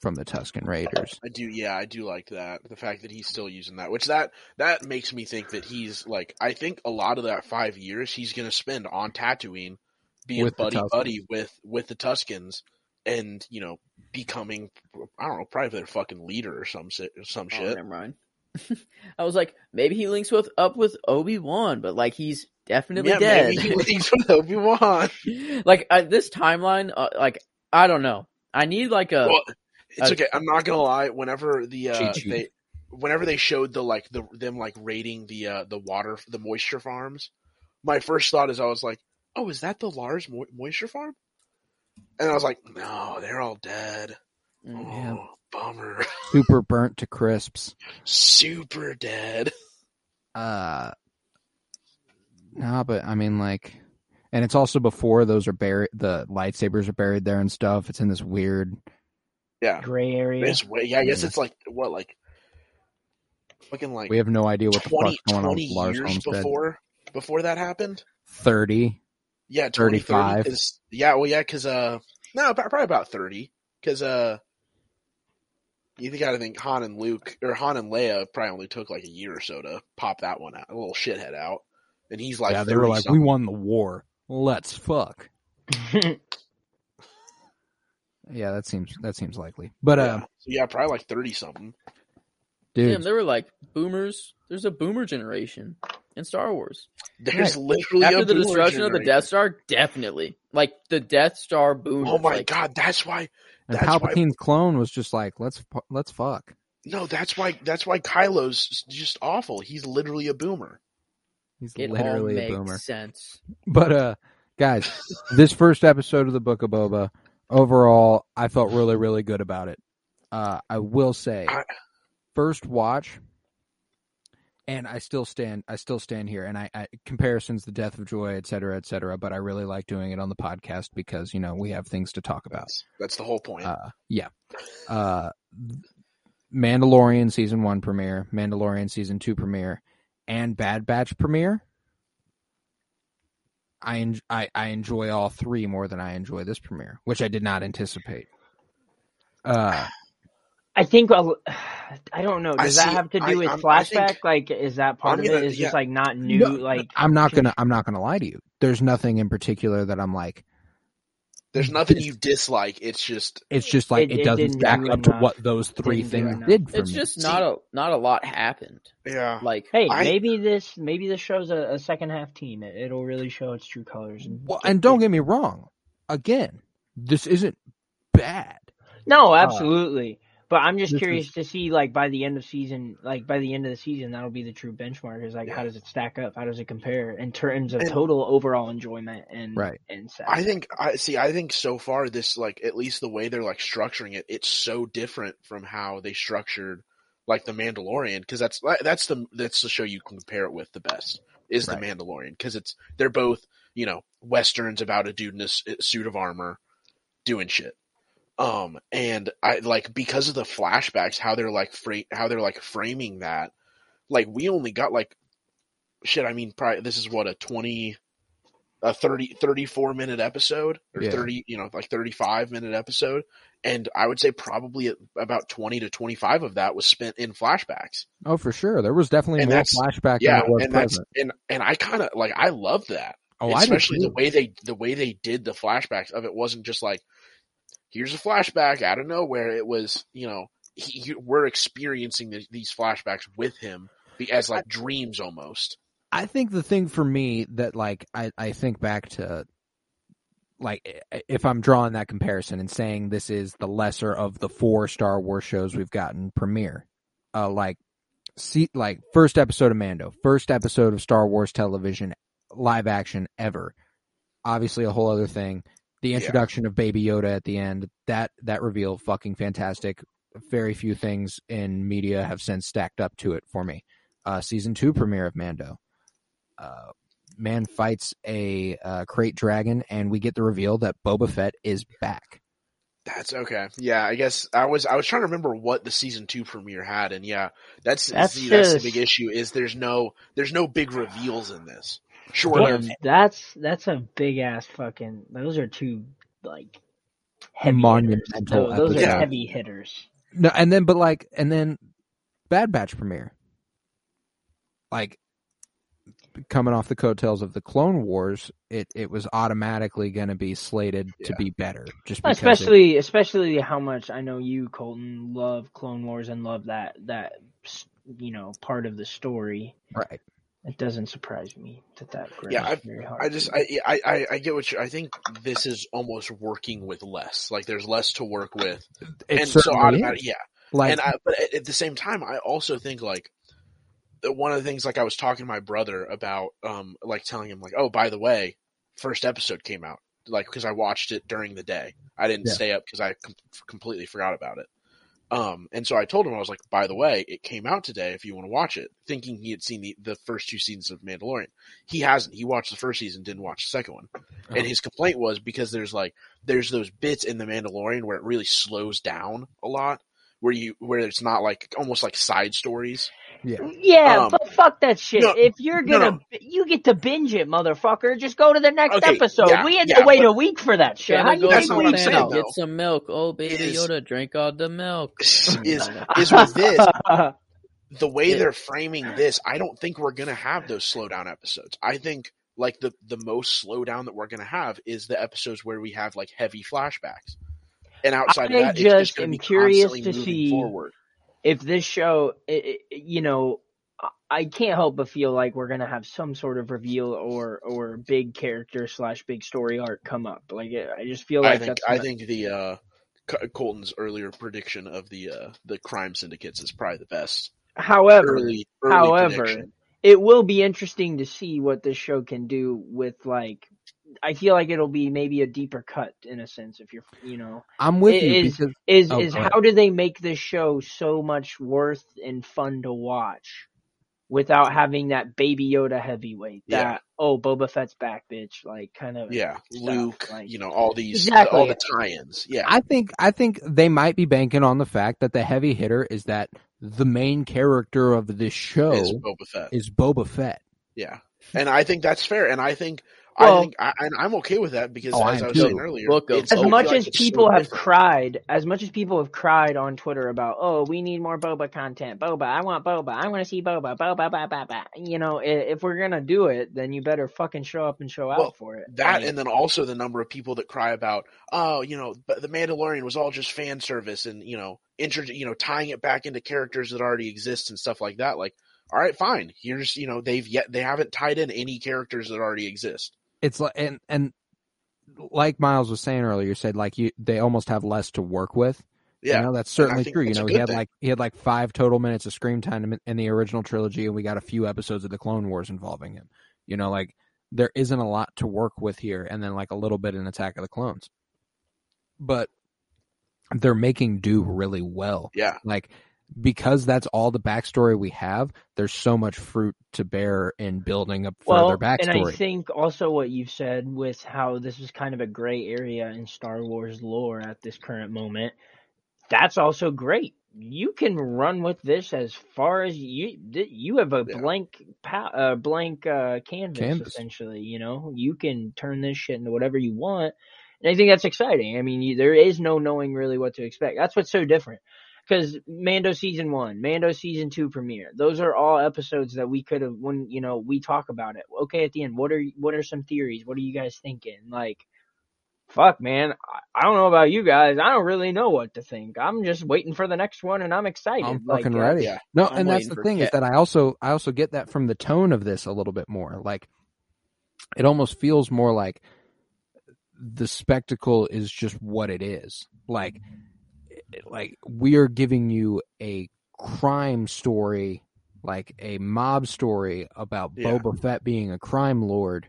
from the Tusken Raiders. I do, yeah, I do like that. The fact that he's still using that, which that that makes me think that he's like, I think a lot of that five years he's gonna spend on Tatooine, being With buddy buddy with with the Tuskens, and you know becoming, I don't know, probably their fucking leader or some si- some Oh, shit. never mind. I was like, maybe he links with up with Obi Wan, but like he's definitely yeah, dead. maybe he leaves with Obi Wan. like uh, this timeline, uh, like I don't know. I need like a Well, it's Uh, okay. I'm not gonna lie. Whenever the uh, they, whenever they showed the like the them like raiding the uh the water the moisture farms, my first thought is I was like, oh, is that the Lars mo- moisture farm? And I was like, no, they're all dead. Mm. Oh, Yeah. bummer. Super burnt to crisps. Super dead. Uh, no, but I mean, like, and it's also before those are buried. The lightsabers are buried there and stuff. It's in this weird. Yeah. Gray area. It's way, yeah, I guess Yeah. it's like what like fucking like We have no idea what the 20, fuck's going on with Lars years Homestead. before before that happened. Thirty. Yeah, 35. 35. Is, yeah, well, yeah, because uh, no, probably about thirty. Because uh, you think I think Han and Luke or Han and Leia probably only took like a year or so to pop that one out, a little shithead out, and he's like, yeah, they were like, something. we won the war. Let's fuck. Yeah, that seems that seems likely. But yeah. uh, So, yeah, probably like thirty something. Dude, Damn, they were like boomers. There's a boomer generation in Star Wars. There's literally After a the boomer destruction of the. Death Star, definitely. Like the Death Star boomers. Oh my like, god, that's why. and that's why- Palpatine's clone was just like, let's let's fuck. No, that's why. That's why Kylo's just awful. He's literally a boomer. He's It all literally a boomer. sense. But uh guys, this first episode of the Book of Boba, overall, I felt really, really good about it. Uh I will say I- first watch and I still stand I still stand here and I, I comparisons the death of joy, et cetera, et cetera, but I really like doing it on the podcast because, you know, we have things to talk about. That's, the whole point. Uh yeah. Uh Mandalorian season one premiere, Mandalorian season two premiere, and Bad Batch premiere. I, en- I I enjoy all three more than I enjoy this premiere, which I did not anticipate. Uh, I think uh, I don't know. I Does that see- have to do I- with I'm- I flashback? think- like, is that part I'm of gonna- it? Is yeah. just like not new? No, like, I'm not gonna I'm not gonna lie to you. There's nothing in particular that I'm like. There's nothing you dislike. It's just It's just like It- it, it doesn't didn't do up to what those three Didn't things did for It's me. just not a not a lot happened. yeah. Like hey, I- maybe this maybe this shows a, a second half team. It, it'll really show its true colors. And, well, and don't get me wrong. Again, this isn't bad. no, absolutely. But I'm just This curious is- to see, like, by the end of season, like by the end of the season, that'll be the true benchmark. Is like, how does it stack up? How does it compare in terms of And- total overall enjoyment and Right. and I think I see. I think so far this like at least the way they're like structuring it, it's so different from how they structured like the Mandalorian because that's that's the that's the show you can compare it with the best is Right. the Mandalorian because it's they're both you know westerns about a dude in a suit of armor doing shit. Um and I like because of the flashbacks how they're like fra- how they're like framing that like we only got like shit I mean probably this is what a 20 a 30 34 minute episode or Yeah. 30 you know like 35 minute episode. And i would say probably about 20 to 25 of that was spent in flashbacks. Oh, for sure. There was definitely And more flashback yeah than there was and that's and and i kind of like i loved that. Oh, I especially the way they the way they did the flashbacks of it wasn't just like here's a flashback out of nowhere it was you know he, he- we're experiencing the, these flashbacks with him as like dreams almost I think the thing for me that like I, I think back to like if I'm drawing that comparison and saying this is the lesser of the four Star Wars shows we've gotten premiere, uh, like see like first episode of Mando, first episode of Star Wars television live action ever. Obviously, a whole other thing. The Yeah. introduction of Baby Yoda at the end that that reveal fucking fantastic. Very few things in media have since stacked up to it for me. Uh, season two premiere of Mando uh, man fights a uh, krayt dragon, and we get the reveal that Boba Fett is back. That's okay. Yeah, I guess I was I was trying to remember what the season two premiere had, and yeah, that's That's see, that's the big issue is there's no there's no big reveals in this. Sure, Damn, they're- that's that's a big ass fucking. Those are two like heavy Monumental hitters. Those, those are episodes. heavy hitters. No, and then but like, and then Bad Batch premiere, like coming off the coattails of the Clone Wars, it it was automatically going to be slated to be better, just because it- Especially, especially how much I know you, Colton, love Clone Wars and love that that you know part of the story. right. It doesn't surprise me that that Yeah, grows very hard. I just. I, I I I get what you I think this is almost working with less. Like there's less to work with, It and so certainly automatic, is. yeah. Like and I, but at, at the same time, I also think like one of the things like I was talking to my brother about, um, like telling him like, oh, by the way, first episode came out, like because I watched it during the day. I didn't Yeah. stay up because I com- completely forgot about it. Um, and so I told him I was like, by the way, it came out today. If you want to watch it, thinking he had seen the, the first two seasons of Mandalorian, he hasn't. He watched the first season, didn't watch the second one. Oh. And his complaint was because there's like there's those bits in the Mandalorian where it really slows down a lot, where you where it's not like almost like side stories. Yeah, um, but fuck that shit. no, if you're gonna, no. you get to binge it, motherfucker. Just go to the next Okay, episode. yeah, we had yeah, to wait but- a week for that shit. How you That's think not we what I'm did saying, though. Get some milk. Oh, baby Is- Yoda, drink all the milk. Is is with this the way Yeah. they're framing this? I don't think we're gonna have those slow down episodes. I think like the the most slow down that we're gonna have is the episodes where we have like heavy flashbacks. And outside I of that, it's just just going am be curious to see- forward. If this show, i i you know, I- can't help but feel like we're gonna have some sort of reveal or or big character slash big story arc come up. Like I just feel like I think I think the uh, Colton's earlier prediction of the uh, the crime syndicates is probably the best However, early early however, prediction. it will be interesting to see what this show can do with like. I feel like it'll be maybe a deeper cut in a sense if you're, you know, I'm with It you is- because is Oh, is how do they make this show so much worth and fun to watch without having that baby Yoda heavyweight that Yeah. oh Boba Fett's back bitch like kind of Yeah, stuff, Luke, like- you know all these Exactly. all the tie-ins. Yeah, I think I think they might be banking on the fact that the heavy hitter is that the main character of this show is Boba Fett. is Boba Fett. Yeah, and I think that's fair, and I think Well- I think I, and I'm okay with that because Oh, as am I was too. saying earlier, Book of it's- as much like as it's so people have different. cried, as much as people have cried on Twitter about, oh, we need more Boba content. Boba, I want Boba. I want to see Boba. Boba, Boba, Boba. You know, i- if we're gonna do it, then you better fucking show up and show out for it. That I mean, and then also the number of people that cry about, oh, you know, the Mandalorian was all just fan service and you know, intro, you know, tying it back into characters that already exist and stuff like that. Like, all right, fine. Here's you know, they've yet they haven't tied in any characters that already exist. It's like and and like Miles was saying earlier, you said like you they almost have less to work with. Yeah, you know that's certainly true. You that's know, he had thing. like he had like five total minutes of screen time in- in the original trilogy, and we got a few episodes of the Clone Wars involving him. You know, like there isn't a lot to work with here, and then like a little bit in Attack of the Clones, but they're making do really well. yeah, Like because that's all the backstory we have. There's so much fruit to bear in building up Well, further backstory. and I think also what you've said with how this is kind of a gray area in Star Wars lore at this current moment, that's also great. You can run with this as far as you you have a Yeah. blank uh, blank uh, canvas, Canvas. essentially. You know, you can turn this shit into whatever you want, and I think that's exciting. I mean, you, there is no knowing really what to expect. That's what's so different. Because Mando season one, Mando season two premiere, those are all episodes that we could have when you know we talk about it. Okay, at the end, what are what are some theories? What are you guys thinking? Like, fuck, man, I, I don't know about you guys. I don't really know what to think. I'm just waiting for the next one, and I'm excited. I'm like, fucking uh, ready. yeah. No, I'm and that's the for thing is that I also I also get that from the tone of this a little bit more. Like it almost feels more like the spectacle is just what it is. Like it- like we are giving you a crime story, like a mob story about Yeah. Boba Fett being a crime lord.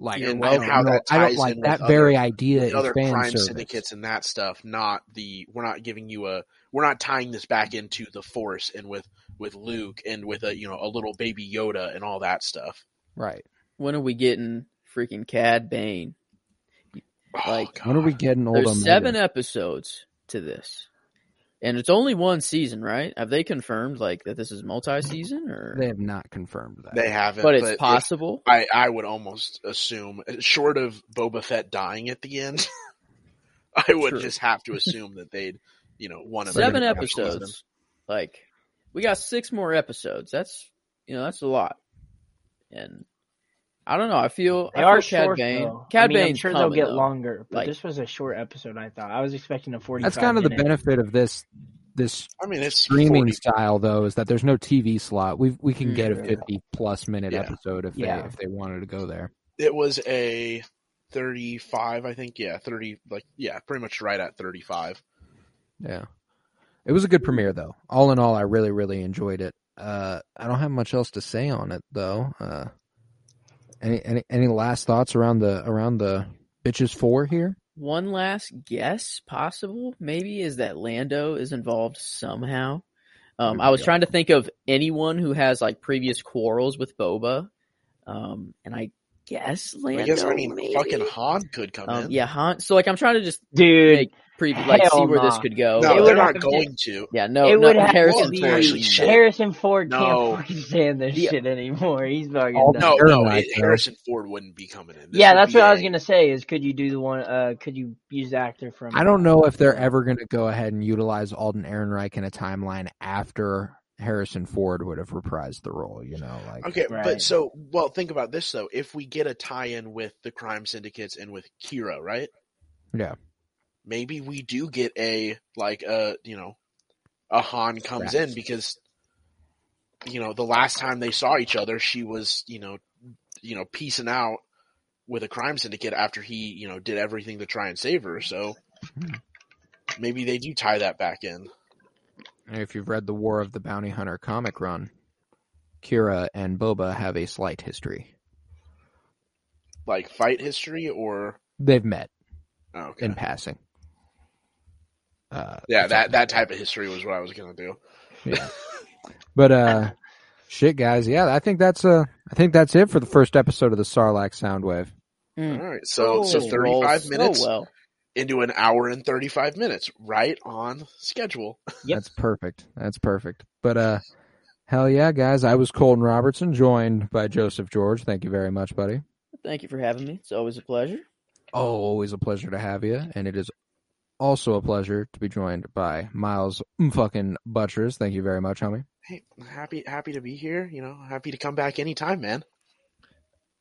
Like And I don't how know- that I don't like in that with very other- idea with is other fan crime service. syndicates and that stuff. Not the we're not giving you a we're not tying this back into the Force and with with Luke and with a you know a little baby Yoda and all that stuff. Right. When are we getting freaking Cad Bane? Oh, Like, When are we getting old? There's Omega? seven episodes to this, and it's only one season, right? Have they confirmed like that this is multi-season or? They have not confirmed that. They haven't, but it's if- possible. I I would almost assume, short of Boba Fett dying at the end, I would True. just have to assume that they'd you know one to Seven make season. episodes. Like we got six more episodes. That's you know that's a lot. And I don't know. I feel They I are feel Cad short Bane. though. Cad I mean, I'm sure coming, they'll get though. longer, but Like- this was a short episode. I thought I was expecting a forty. That's kind of the benefit of this this I mean, it's streaming 40 style though is that there's no TV slot. We we can get a Mm. 50 plus minute Yeah. episode if Yeah. they if they wanted to go there. It was a 35, I think. Yeah, 30, like, yeah, pretty much right at 35. Yeah. It was a good premiere though. All in all, I really really enjoyed it. Uh, I don't have much else to say on it though. Uh, any any any last thoughts around the around the bitches four here? One last guess, possible maybe, is that Lando is involved somehow. Um, I was Yeah. trying to think of anyone who has like previous quarrels with Boba, um, and I guess Lando. I guess, I mean, maybe? fucking Han could come Um, in. yeah, Han. So like, I'm trying to just dude. make pre like see hell where this could go. No, It they're not have to- going to. yeah, no, it no, would have Harrison to Ford be. Harrison Ford No. can't stand this The- shit anymore. He's fucking All done. the- No, no, Rodgers, it- Harrison Ford wouldn't be coming in. This yeah, that's what I was gonna say. Is could you do the one? Uh, could you use the actor from? I don't know if they're ever going to go ahead and utilize Alden Ehrenreich in a timeline after Harrison Ford would have reprised the role. You know, like Okay, Right. but so, well, think about this though. If we get a tie-in with the crime syndicates and with Qi'ra, right? yeah, Maybe we do get a like a you know a Han comes in because you know the last time they saw each other, she was you know you know piecing out with a crime syndicate after he you know did everything to try and save her. So Hmm. maybe they do tie that back in. If you've read the War of the Bounty Hunter comic run, Qi'ra and Boba have a slight history. Like fight history or They've met oh, okay. in passing. Uh, yeah, that that type of history was what I was gonna do. yeah. But uh, shit, guys. Yeah, I think that's uh, I think that's it for the first episode of the Sarlacc Soundwave. Mm. All right, so so Oh, thirty rolls five so minutes well. into an hour and thirty five minutes, right on schedule. Yep. That's perfect. That's perfect. But uh, hell yeah, guys. I was Colton Robertson, joined by Joseph George. Thank you very much, buddy. Thank you for having me. It's always a pleasure. Oh, always a pleasure to have you, and it is also a pleasure to be joined by Miles fucking Butchers. Thank you very much, homie. Hey, happy happy to be here. You know, happy to come back anytime, man.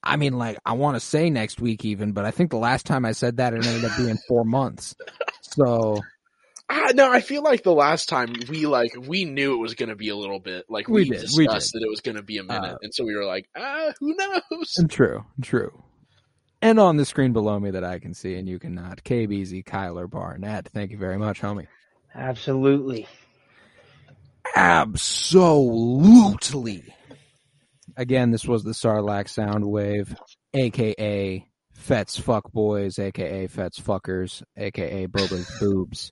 I mean, like, I want to say next week even, but I think the last time I said that, it ended up being four months. So Ah, no, I feel like the last time we like we knew it was going to be a little bit like we, We did, discussed we did. that it was going to be a minute, Uh, and so we were like, ah, who knows? true, true. And on the screen below me that I can see and you cannot, KBZ Kyler Barnett. Thank you very much, homie. Absolutely. Absolutely. Again, this was the Sarlacc sound wave, aka Fett's Fuck Boys, aka Fett's Fuckers, aka Boba's Boobs,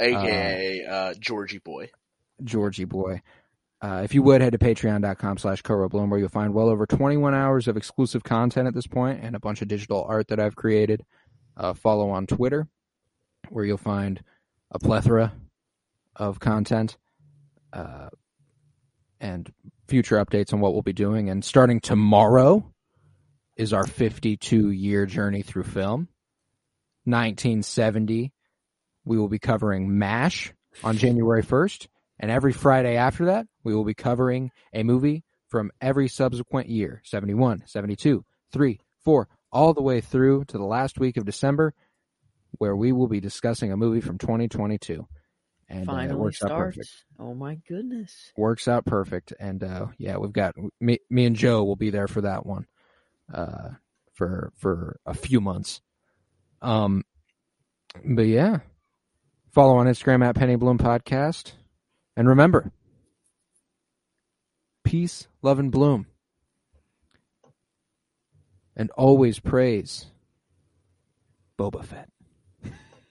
aka uh, Georgie Boy. Georgie Boy. Uh, if you would head to patreon.com slash Bloom where you'll find well over 21 hours of exclusive content at this point and a bunch of digital art that I've created. Uh, follow on Twitter where you'll find a plethora of content uh, and future updates on what we'll be doing. And starting tomorrow is our 52 year journey through film. 1970, we will be covering MASH on January 1st. And every Friday after that, we will be covering a movie from every subsequent year 71, 72, 3, 4, all the way through to the last week of December, where we will be discussing a movie from 2022 and uh, Finally works out starts. perfect. Oh my goodness. Works out perfect, and uh, yeah, we've got me, me and Joe will be there for that one, uh, for for a few months. Um, but yeah, follow on Instagram at Penny Bloom Podcast, and remember, peace, love, and bloom, and always praise Boba Fett.